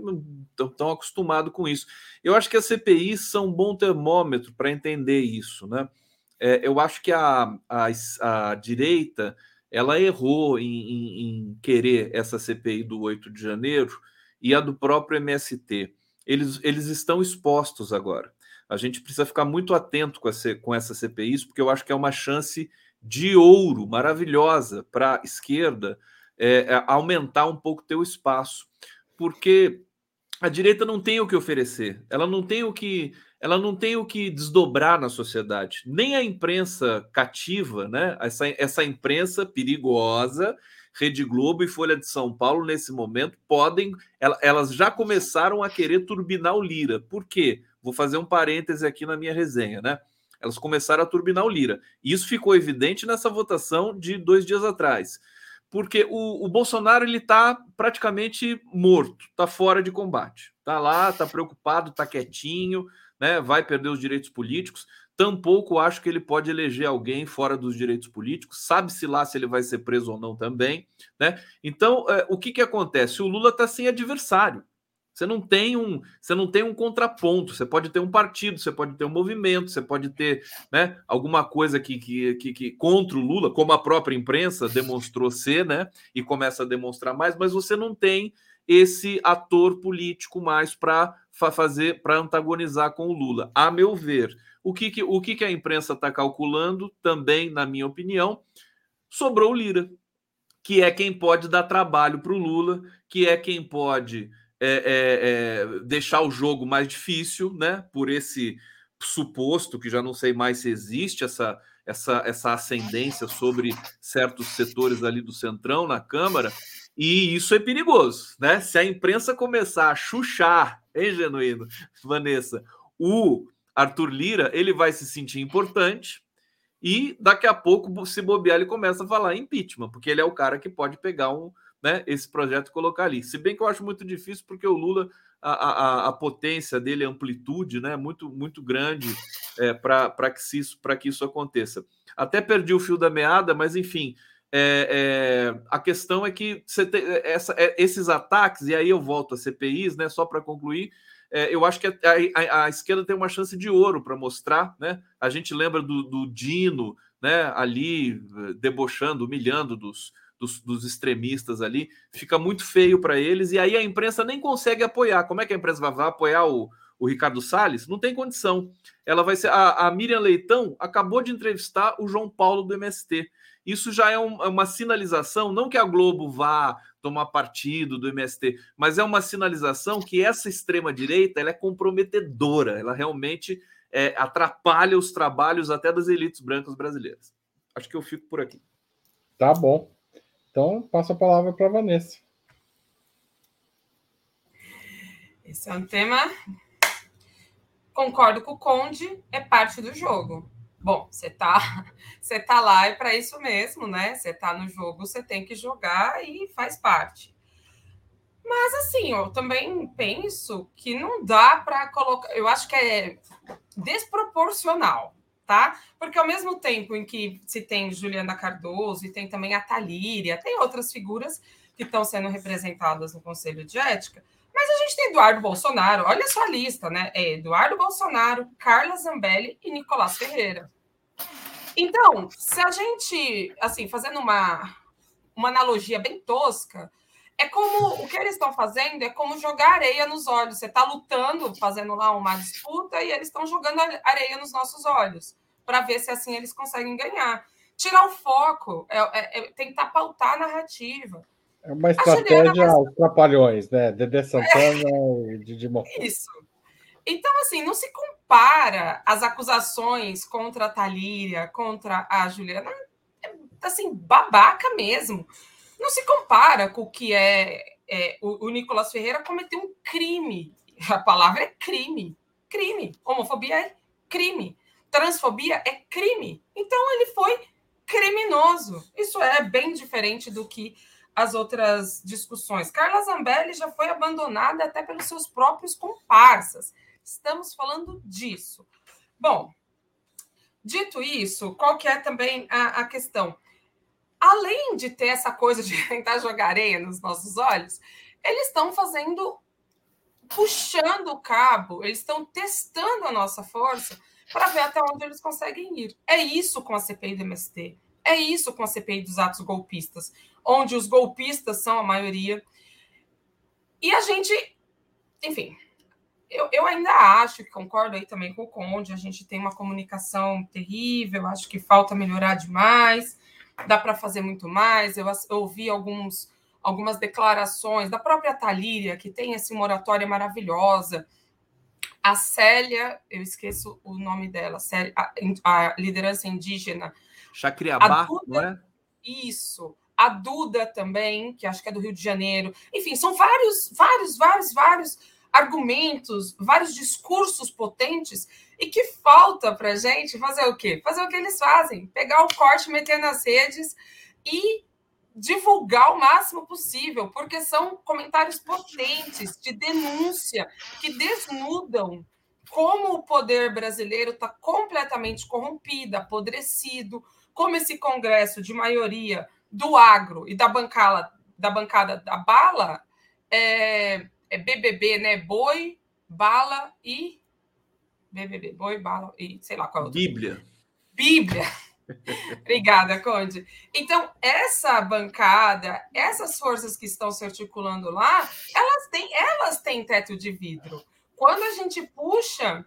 tão, tão, acostumado com isso. Eu acho que as CPIs são um bom termômetro para entender isso, né? É, eu acho que a, a, a, direita ela errou em, em, em, querer essa CPI do 8 de janeiro e a do próprio MST. Eles, eles estão expostos agora. A gente precisa ficar muito atento com, com essa CPIs, porque eu acho que é uma chance de ouro maravilhosa para a esquerda é, é, aumentar um pouco teu espaço, porque a direita não tem o que oferecer, ela não tem o que ela não tem o que desdobrar na sociedade. Nem a imprensa cativa, né? Essa, essa imprensa perigosa, Rede Globo e Folha de São Paulo, nesse momento, podem. Elas já começaram a querer turbinar o Lira. Por quê? Vou fazer um parêntese aqui na minha resenha, né? Elas começaram a turbinar o Lira. Isso ficou evidente nessa votação de dois dias atrás. Porque o, o Bolsonaro ele está praticamente morto, está fora de combate. Está lá, está preocupado, está quietinho, né? vai perder os direitos políticos. Tampouco acho que ele pode eleger alguém fora dos direitos políticos. Sabe-se lá se ele vai ser preso ou não também. Né? Então, é, o que, que acontece? O Lula está sem adversário. Você não tem um, você não tem um contraponto. Você pode ter um partido, você pode ter um movimento, você pode ter, né, alguma coisa que, que, que, que contra o Lula, como a própria imprensa demonstrou ser, né, e começa a demonstrar mais, mas você não tem esse ator político mais para fazer, para antagonizar com o Lula. A meu ver, o que, que o que, que a imprensa está calculando, também, na minha opinião, sobrou o Lira, que é quem pode dar trabalho para o Lula, que é quem pode é, é, é, deixar o jogo mais difícil, né? Por esse suposto que já não sei mais se existe essa essa, essa ascendência sobre certos setores ali do centrão na Câmara, e isso é perigoso, né? Se a imprensa começar a chuchar, hein, Genuíno, [laughs] Vanessa, o Arthur Lira, ele vai se sentir importante e daqui a pouco, se bobear, ele começa a falar impeachment, porque ele é o cara que pode pegar um, né, esse projeto colocar ali. Se bem que eu acho muito difícil, porque o Lula, a, a, a potência dele, a amplitude, né, muito, muito grande é, para que, isso, que isso aconteça. Até perdi o fio da meada, mas enfim. É, é, a questão é que tem essa, é, esses ataques, e aí eu volto a CPIs, né? Só para concluir, é, eu acho que a, a, a, esquerda tem uma chance de ouro para mostrar, né? A gente lembra do, do Dino, né? Ali debochando, humilhando dos, dos, dos extremistas ali, fica muito feio para eles, e aí a imprensa nem consegue apoiar. Como é que a imprensa vai, vai apoiar o, o Ricardo Salles? Não tem condição. Ela vai ser. A, a Miriam Leitão acabou de entrevistar o João Paulo do MST. Isso já é, um, é uma sinalização, não que a Globo vá tomar partido do MST, mas é uma sinalização que essa extrema-direita ela é comprometedora, ela realmente é, atrapalha os trabalhos até das elites brancas brasileiras. Acho que eu fico por aqui. Tá bom. Então, passo a palavra para a Vanessa. Esse é um tema. Concordo com o Conde, é parte do jogo. Bom, você tá, [laughs] você tá lá é para isso mesmo, né? Você tá no jogo, você tem que jogar e faz parte. Mas assim, eu também penso que não dá para colocar. Eu acho que é desproporcional tá? Porque ao mesmo tempo em que se tem Juliana Cardoso e tem também a Talíria, tem outras figuras que estão sendo representadas no Conselho de Ética, mas a gente tem Eduardo Bolsonaro, olha só a lista, né? É Eduardo Bolsonaro, Carla Zambelli e Nicolás Ferreira. Então, se a gente, assim, fazendo uma, uma analogia bem tosca, é como o que eles estão fazendo é como jogar areia nos olhos. Você está lutando, fazendo lá uma disputa, e eles estão jogando areia nos nossos olhos para ver se assim eles conseguem ganhar. Tirar o foco, é, é, é tentar pautar a narrativa. É uma estratégia aos trapalhões, né? Dedé Santana é. e Didi Mocó. [laughs] Isso. Então, assim, não se compara as acusações contra a Talíria, contra a Juliana, é, assim, babaca mesmo. Não se compara com o que é, é o, o Nicolas Ferreira cometeu um crime. A palavra é crime. Crime. Homofobia é crime. Transfobia é crime. Então, ele foi criminoso. Isso é bem diferente do que as outras discussões. Carla Zambelli já foi abandonada até pelos seus próprios comparsas. Estamos falando disso. Bom, dito isso, qual que é também a, a questão? Além de ter essa coisa de [laughs] tentar jogar areia nos nossos olhos, eles estão fazendo, puxando o cabo, eles estão testando a nossa força para ver até onde eles conseguem ir. É isso com a CPI do MST. É isso com a CPI dos atos golpistas onde os golpistas são a maioria. E a gente, enfim, eu, eu ainda acho, que concordo aí também com o Conde, a gente tem uma comunicação terrível, acho que falta melhorar demais, dá para fazer muito mais. Eu, eu ouvi alguns, algumas declarações da própria Talíria, que tem essa moratória maravilhosa. A Célia, eu esqueço o nome dela, Célia, a, a liderança indígena. Chacriabá, não é? Isso a Duda também, que acho que é do Rio de Janeiro. Enfim, são vários, vários, vários, vários argumentos, vários discursos potentes e que falta para gente fazer o quê? Fazer o que eles fazem, pegar o corte, meter nas redes e divulgar o máximo possível, porque são comentários potentes de denúncia que desnudam como o poder brasileiro está completamente corrompido, apodrecido, como esse Congresso de maioria do agro e da bancada da bancada da bala é, é BBB, né? Boi, bala e BBB, boi, bala e sei lá qual é o Bíblia. Bíblia. [laughs] Obrigada, Conde. Então, essa bancada, essas forças que estão se articulando lá, elas têm, elas têm teto de vidro. Quando a gente puxa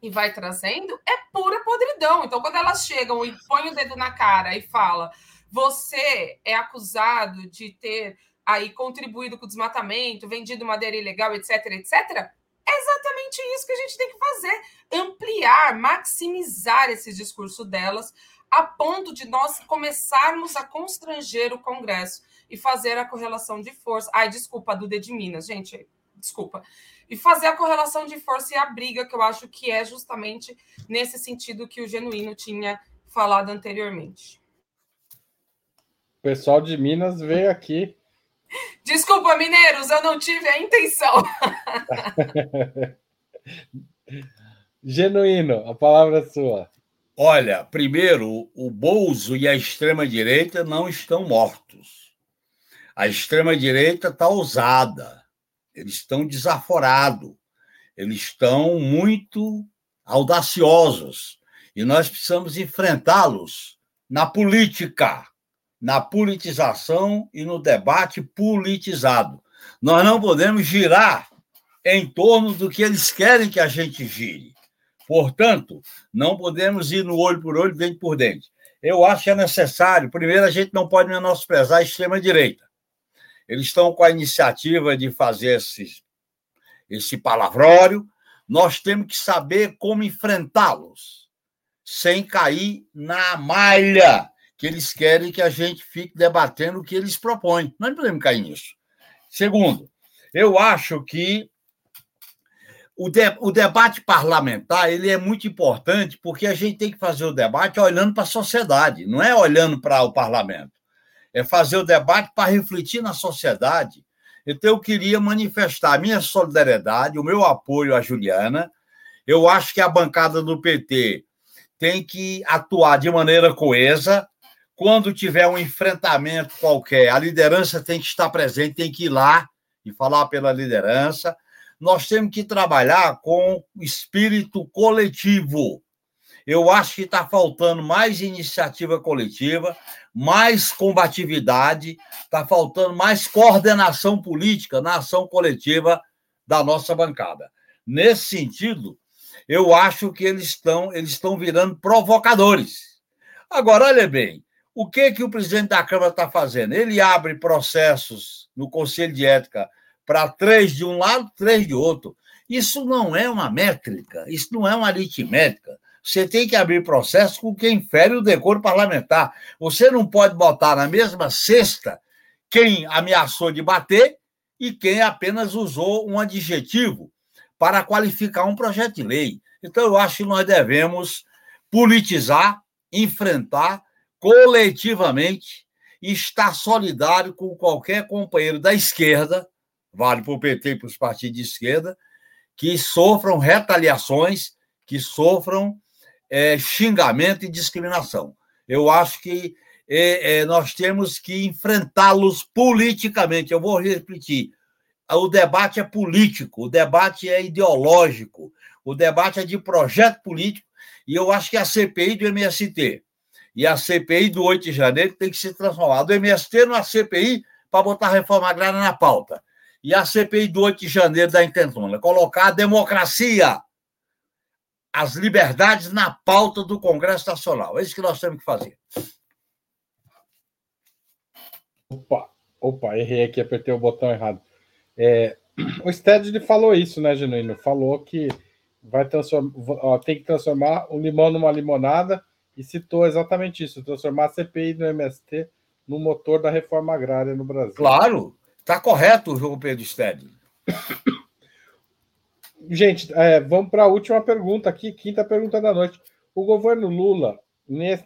e vai trazendo, é pura podridão. Então, quando elas chegam e põem o dedo na cara e fala você é acusado de ter aí contribuído com o desmatamento, vendido madeira ilegal, etc, etc, é exatamente isso que a gente tem que fazer: ampliar, maximizar esse discurso delas, a ponto de nós começarmos a constranger o Congresso e fazer a correlação de força. Ai, desculpa, do de Minas, gente, desculpa. E fazer a correlação de força e a briga, que eu acho que é justamente nesse sentido que o Genuíno tinha falado anteriormente pessoal de Minas veio aqui. Desculpa, mineiros, eu não tive a intenção. [laughs] Genuíno, a palavra é sua. Olha, primeiro, o Bolso e a extrema-direita não estão mortos. A extrema-direita está ousada, eles estão desaforados, eles estão muito audaciosos e nós precisamos enfrentá-los na política na politização e no debate politizado. Nós não podemos girar em torno do que eles querem que a gente gire. Portanto, não podemos ir no olho por olho, dente por dente. Eu acho que é necessário. Primeiro, a gente não pode menosprezar a extrema-direita. Eles estão com a iniciativa de fazer esse, esse palavrório. Nós temos que saber como enfrentá-los, sem cair na malha que eles querem que a gente fique debatendo o que eles propõem. Nós não podemos cair nisso. Segundo, eu acho que o, de, o debate parlamentar ele é muito importante porque a gente tem que fazer o debate olhando para a sociedade, não é olhando para o parlamento. É fazer o debate para refletir na sociedade. Então, eu queria manifestar a minha solidariedade, o meu apoio à Juliana. Eu acho que a bancada do PT tem que atuar de maneira coesa, quando tiver um enfrentamento qualquer, a liderança tem que estar presente, tem que ir lá e falar pela liderança. Nós temos que trabalhar com espírito coletivo. Eu acho que está faltando mais iniciativa coletiva, mais combatividade, está faltando mais coordenação política na ação coletiva da nossa bancada. Nesse sentido, eu acho que eles estão eles estão virando provocadores. Agora, olha bem, o que que o presidente da Câmara está fazendo? Ele abre processos no Conselho de Ética para três de um lado, três de outro. Isso não é uma métrica, isso não é uma aritmética. Você tem que abrir processo com quem fere o decoro parlamentar. Você não pode botar na mesma cesta quem ameaçou de bater e quem apenas usou um adjetivo para qualificar um projeto de lei. Então, eu acho que nós devemos politizar, enfrentar coletivamente e estar solidário com qualquer companheiro da esquerda, vale para o PT e para os partidos de esquerda, que sofram retaliações, que sofram é, xingamento e discriminação. Eu acho que é, é, nós temos que enfrentá-los politicamente. Eu vou repetir: o debate é político, o debate é ideológico, o debate é de projeto político, e eu acho que a CPI do MST e a CPI do 8 de janeiro tem que se transformar do MST numa CPI para botar a reforma agrária na pauta. E a CPI do 8 de janeiro da Intentona, colocar a democracia as liberdades na pauta do Congresso Nacional. É isso que nós temos que fazer. Opa, opa, errei aqui, apertei o botão errado. É, o Sted falou isso, né, Genuíno? Falou que vai transformar, tem que transformar um limão numa limonada e citou exatamente isso: transformar a CPI do MST no motor da reforma agrária no Brasil. Claro, está correto, João Pedro Sted. [coughs] Gente, é, vamos para a última pergunta aqui, quinta pergunta da noite. O governo Lula,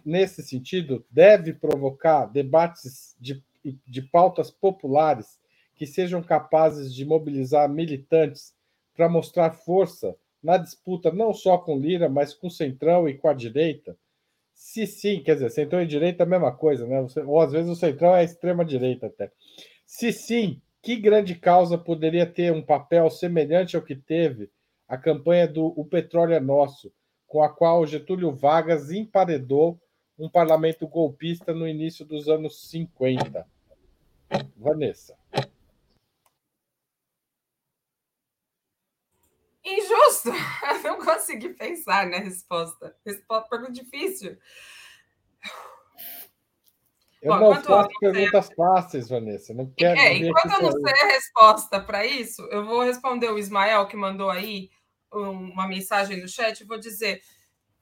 nesse sentido, deve provocar debates de, de pautas populares que sejam capazes de mobilizar militantes para mostrar força na disputa não só com Lira, mas com o Centrão e com a direita? Se sim, quer dizer, Centrão e direita é a mesma coisa, né? Ou às vezes o Centrão é a extrema direita até. Se sim, que grande causa poderia ter um papel semelhante ao que teve a campanha do O Petróleo é Nosso, com a qual Getúlio Vargas emparedou um parlamento golpista no início dos anos 50? Vanessa. Injusto! Eu [laughs] não consegui pensar na resposta. Resposta pergunta difícil. Eu Bom, não faço perguntas fáceis, Vanessa. Não quero é, enquanto eu não sei a resposta para isso, eu vou responder o Ismael que mandou aí uma mensagem no chat. Vou dizer,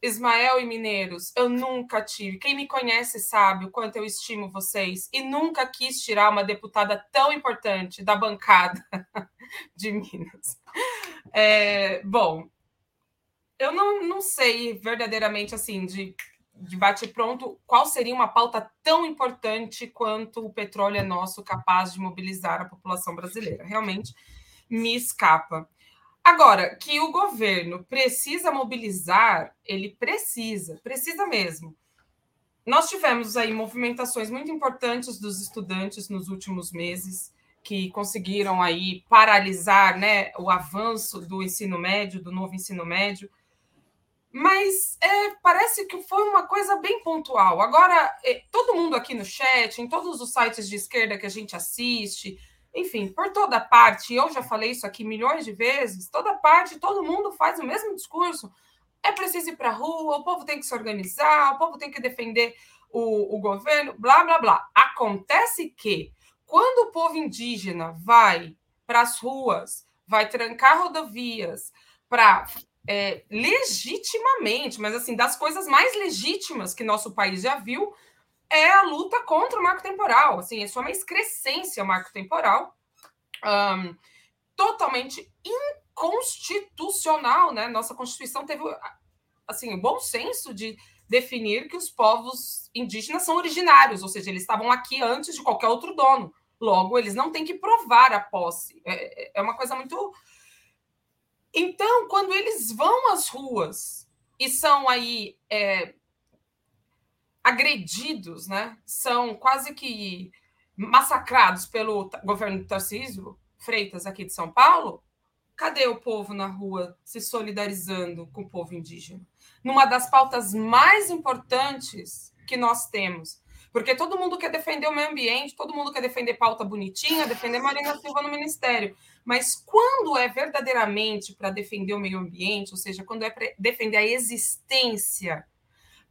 Ismael e Mineiros, eu nunca tive. Quem me conhece sabe o quanto eu estimo vocês e nunca quis tirar uma deputada tão importante da bancada [laughs] de Minas. É, bom, eu não, não sei verdadeiramente assim de de bate pronto, qual seria uma pauta tão importante quanto o petróleo é nosso capaz de mobilizar a população brasileira? Realmente me escapa. Agora, que o governo precisa mobilizar, ele precisa, precisa mesmo. Nós tivemos aí movimentações muito importantes dos estudantes nos últimos meses, que conseguiram aí paralisar né, o avanço do ensino médio, do novo ensino médio mas é, parece que foi uma coisa bem pontual. Agora, é, todo mundo aqui no chat, em todos os sites de esquerda que a gente assiste, enfim, por toda parte, eu já falei isso aqui milhões de vezes, toda parte, todo mundo faz o mesmo discurso. É preciso ir para a rua, o povo tem que se organizar, o povo tem que defender o, o governo, blá, blá, blá. Acontece que, quando o povo indígena vai para as ruas, vai trancar rodovias, para é, legitimamente, mas assim, das coisas mais legítimas que nosso país já viu é a luta contra o marco temporal. Assim, é uma excrescência marco temporal, um, totalmente inconstitucional, né? Nossa Constituição teve assim o bom senso de definir que os povos indígenas são originários, ou seja, eles estavam aqui antes de qualquer outro dono. Logo, eles não têm que provar a posse. É, é uma coisa muito então, quando eles vão às ruas e são aí é, agredidos, né? São quase que massacrados pelo governo Tarcísio Freitas aqui de São Paulo, Cadê o povo na rua se solidarizando com o povo indígena? Numa das pautas mais importantes que nós temos. Porque todo mundo quer defender o meio ambiente, todo mundo quer defender pauta bonitinha, defender Marina Silva no ministério. Mas quando é verdadeiramente para defender o meio ambiente, ou seja, quando é para defender a existência,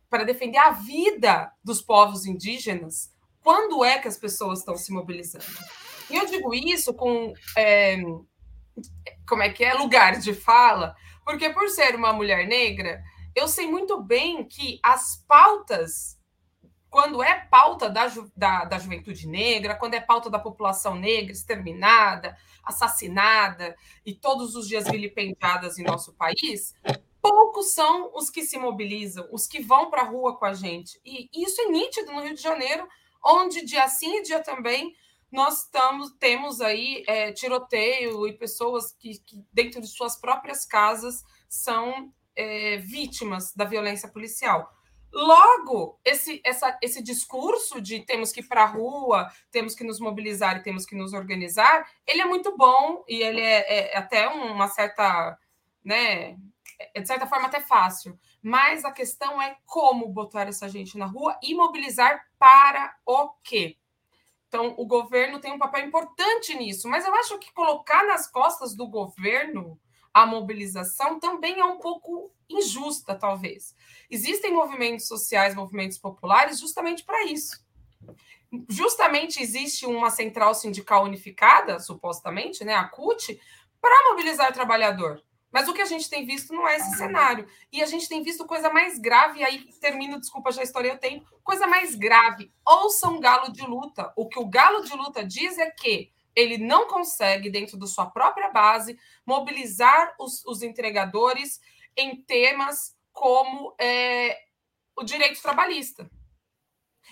para defender a vida dos povos indígenas, quando é que as pessoas estão se mobilizando? E eu digo isso com. É, como é que é? Lugar de fala, porque por ser uma mulher negra, eu sei muito bem que as pautas, quando é pauta da, ju, da, da juventude negra, quando é pauta da população negra exterminada, assassinada e todos os dias vilipendiadas em nosso país, poucos são os que se mobilizam, os que vão para a rua com a gente. E isso é nítido no Rio de Janeiro, onde dia sim e dia também nós estamos, temos aí é, tiroteio e pessoas que, que, dentro de suas próprias casas, são é, vítimas da violência policial. Logo, esse, essa, esse discurso de temos que ir para a rua, temos que nos mobilizar e temos que nos organizar, ele é muito bom e ele é, é até uma certa, né, é de certa forma até fácil. Mas a questão é como botar essa gente na rua e mobilizar para o quê? Então, o governo tem um papel importante nisso, mas eu acho que colocar nas costas do governo a mobilização também é um pouco injusta, talvez. Existem movimentos sociais, movimentos populares, justamente para isso. Justamente existe uma central sindical unificada, supostamente, né, a CUT, para mobilizar o trabalhador. Mas o que a gente tem visto não é esse cenário. E a gente tem visto coisa mais grave, aí termino, desculpa, já estourei o tempo, coisa mais grave. Ouçam Galo de Luta. O que o Galo de Luta diz é que ele não consegue, dentro da sua própria base, mobilizar os, os entregadores em temas como é, o direito trabalhista.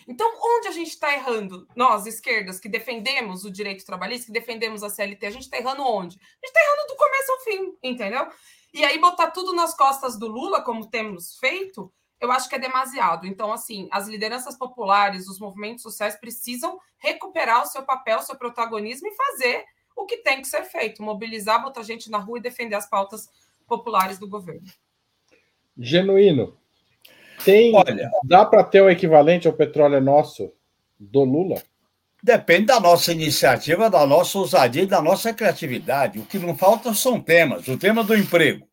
Então, onde a gente está errando? Nós, esquerdas, que defendemos o direito trabalhista, que defendemos a CLT, a gente está errando onde? A gente está errando do começo ao fim, entendeu? E aí, botar tudo nas costas do Lula, como temos feito, eu acho que é demasiado. Então, assim, as lideranças populares, os movimentos sociais precisam recuperar o seu papel, o seu protagonismo e fazer o que tem que ser feito: mobilizar, botar gente na rua e defender as pautas populares do governo. Genuíno. Tem, Olha, dá para ter o equivalente ao petróleo nosso do Lula? Depende da nossa iniciativa, da nossa ousadia e da nossa criatividade. O que não falta são temas. O tema do emprego,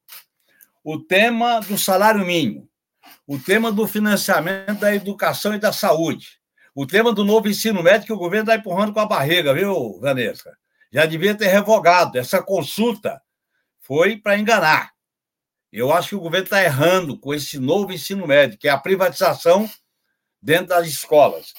o tema do salário mínimo, o tema do financiamento da educação e da saúde, o tema do novo ensino médio que o governo está empurrando com a barriga, viu, Vanessa? Já devia ter revogado. Essa consulta foi para enganar. Eu acho que o governo está errando com esse novo ensino médio, que é a privatização dentro das escolas.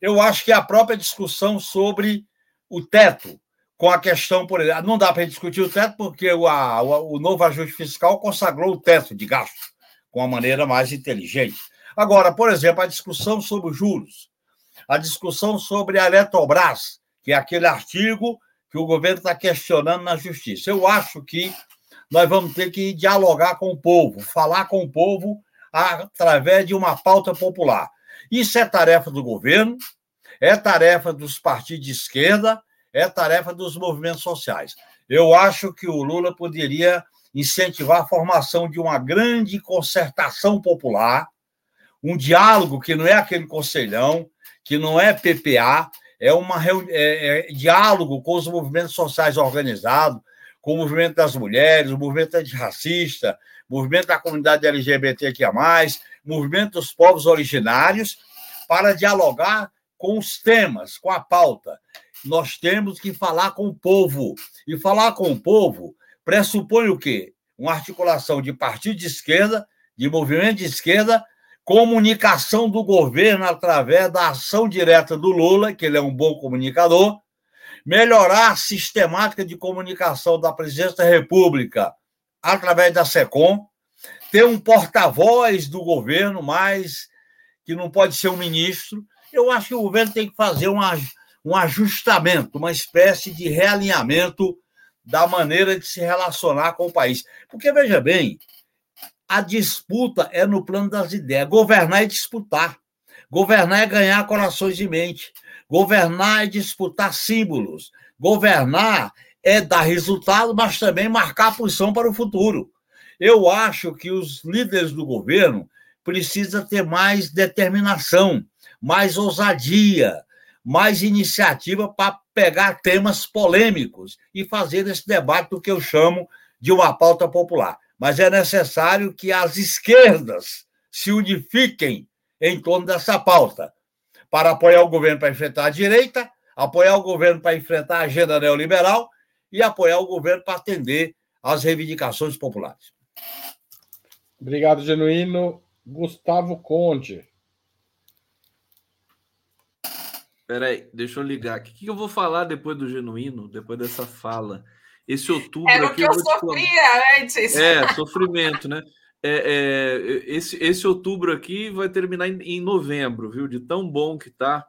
Eu acho que a própria discussão sobre o teto, com a questão, por exemplo, não dá para discutir o teto porque o, a, o novo ajuste fiscal consagrou o teto de gasto com uma maneira mais inteligente. Agora, por exemplo, a discussão sobre os juros, a discussão sobre a Eletrobras, que é aquele artigo que o governo está questionando na justiça. Eu acho que nós vamos ter que dialogar com o povo, falar com o povo através de uma pauta popular. Isso é tarefa do governo, é tarefa dos partidos de esquerda, é tarefa dos movimentos sociais. Eu acho que o Lula poderia incentivar a formação de uma grande concertação popular, um diálogo que não é aquele conselhão, que não é PPA, é um é, é, diálogo com os movimentos sociais organizados, com o movimento das mulheres, o movimento antirracista, movimento da comunidade LGBTQIA, movimento dos povos originários, para dialogar com os temas, com a pauta. Nós temos que falar com o povo. E falar com o povo pressupõe o quê? Uma articulação de partido de esquerda, de movimento de esquerda, comunicação do governo através da ação direta do Lula, que ele é um bom comunicador, melhorar a sistemática de comunicação da presidência da República através da SECOM, ter um porta-voz do governo, mas que não pode ser um ministro. Eu acho que o governo tem que fazer um, um ajustamento, uma espécie de realinhamento da maneira de se relacionar com o país. Porque, veja bem, a disputa é no plano das ideias. Governar é disputar. Governar é ganhar corações de mente. Governar é disputar símbolos. Governar é dar resultado, mas também marcar a posição para o futuro. Eu acho que os líderes do governo precisam ter mais determinação, mais ousadia, mais iniciativa para pegar temas polêmicos e fazer esse debate do que eu chamo de uma pauta popular. Mas é necessário que as esquerdas se unifiquem em torno dessa pauta para apoiar o governo para enfrentar a direita, apoiar o governo para enfrentar a agenda neoliberal e apoiar o governo para atender às reivindicações populares. Obrigado, Genuíno. Gustavo Conde. Peraí, deixa eu ligar aqui. O que eu vou falar depois do Genuíno, depois dessa fala? Esse outubro. Era o que eu, eu sofria antes. É, sofrimento, né? É, é, esse, esse outubro aqui vai terminar em, em, novembro, viu? De tão bom que tá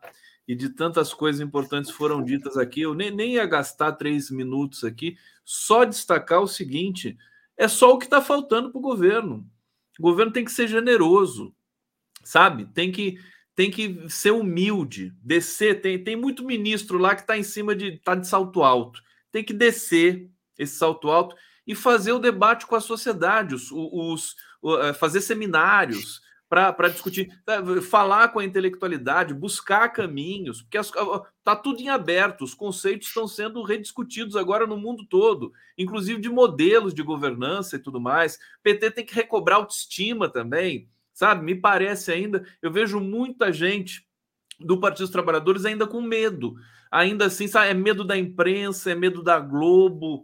e de tantas coisas importantes foram ditas aqui. Eu nem, nem ia gastar três minutos aqui, só destacar o seguinte: é só o que está faltando para o governo. O governo tem que ser generoso, sabe? Tem que tem que ser humilde, descer. Tem, tem muito ministro lá que está em cima de tá de salto alto. Tem que descer esse salto alto e fazer o debate com a sociedade, os, os, é, fazer seminários para discutir, é, falar com a intelectualidade, buscar caminhos, porque está tudo em aberto, os conceitos estão sendo rediscutidos agora no mundo todo, inclusive de modelos de governança e tudo mais. PT tem que recobrar autoestima também, sabe? Me parece ainda, eu vejo muita gente do Partido dos Trabalhadores ainda com medo, ainda assim, sabe? é medo da imprensa, é medo da Globo,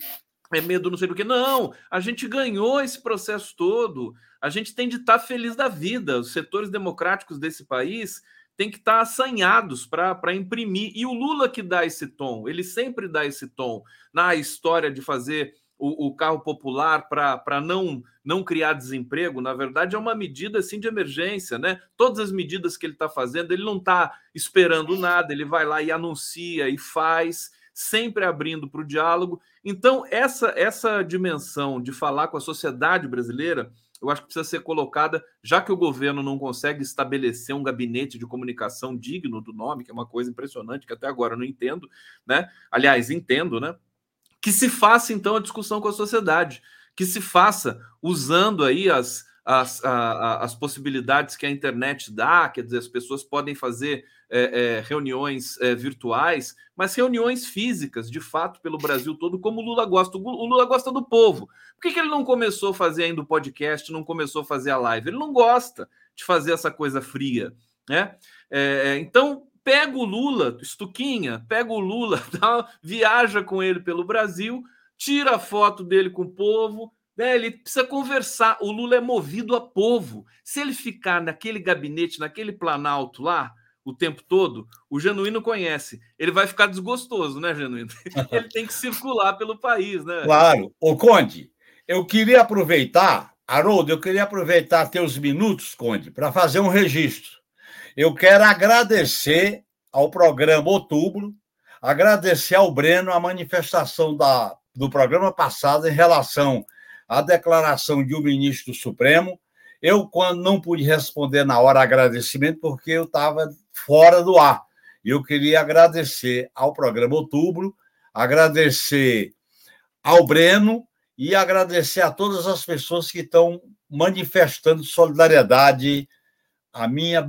é medo não sei do que. Não, a gente ganhou esse processo todo. A gente tem de estar tá feliz da vida. Os setores democráticos desse país têm que estar tá assanhados para imprimir. E o Lula que dá esse tom, ele sempre dá esse tom na história de fazer o, o carro popular para não, não criar desemprego, na verdade, é uma medida assim de emergência, né? Todas as medidas que ele está fazendo, ele não está esperando nada, ele vai lá e anuncia e faz sempre abrindo para o diálogo. Então, essa, essa dimensão de falar com a sociedade brasileira, eu acho que precisa ser colocada, já que o governo não consegue estabelecer um gabinete de comunicação digno do nome, que é uma coisa impressionante que até agora eu não entendo, né? Aliás, entendo, né? Que se faça então a discussão com a sociedade, que se faça usando aí as, as, a, as possibilidades que a internet dá, quer dizer, as pessoas podem fazer é, é, reuniões é, virtuais, mas reuniões físicas, de fato, pelo Brasil todo, como o Lula gosta. O Lula gosta do povo. Por que, que ele não começou a fazer ainda o podcast, não começou a fazer a live? Ele não gosta de fazer essa coisa fria, né? É, é, então, pega o Lula, Estuquinha, pega o Lula, [laughs] tá? viaja com ele pelo Brasil, tira a foto dele com o povo, né, ele precisa conversar. O Lula é movido a povo. Se ele ficar naquele gabinete, naquele planalto lá, o tempo todo, o Genuíno conhece. Ele vai ficar desgostoso, né, Genuíno? [laughs] Ele tem que circular pelo país, né? Claro. Ô, Conde, eu queria aproveitar, Haroldo, eu queria aproveitar teus minutos, Conde, para fazer um registro. Eu quero agradecer ao programa Outubro, agradecer ao Breno a manifestação da, do programa passado em relação a declaração de um ministro do Supremo. Eu, quando não pude responder na hora agradecimento, porque eu estava fora do ar. Eu queria agradecer ao programa Outubro, agradecer ao Breno e agradecer a todas as pessoas que estão manifestando solidariedade à minha,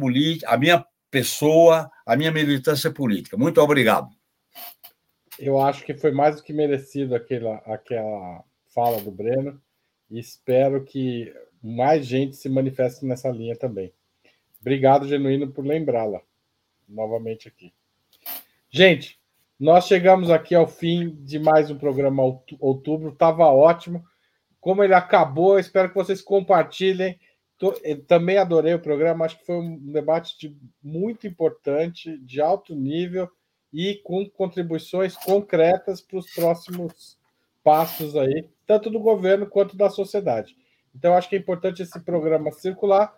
à minha pessoa, à minha militância política. Muito obrigado. Eu acho que foi mais do que merecido aquela, aquela fala do Breno espero que mais gente se manifeste nessa linha também. Obrigado, Genuíno, por lembrá-la novamente aqui. Gente, nós chegamos aqui ao fim de mais um programa Outubro. Estava ótimo. Como ele acabou, espero que vocês compartilhem. Também adorei o programa. Acho que foi um debate de, muito importante, de alto nível e com contribuições concretas para os próximos passos aí tanto do governo quanto da sociedade. Então, acho que é importante esse programa circular.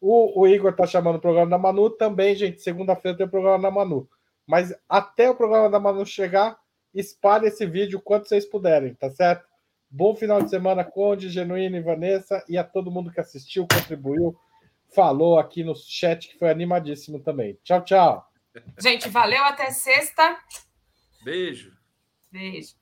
O, o Igor está chamando o programa da Manu também, gente. Segunda-feira tem o programa da Manu. Mas até o programa da Manu chegar, espalhe esse vídeo quanto vocês puderem, tá certo? Bom final de semana, Conde, Genuíno e Vanessa, e a todo mundo que assistiu, contribuiu, falou aqui no chat, que foi animadíssimo também. Tchau, tchau. Gente, valeu, até sexta. Beijo. Beijo.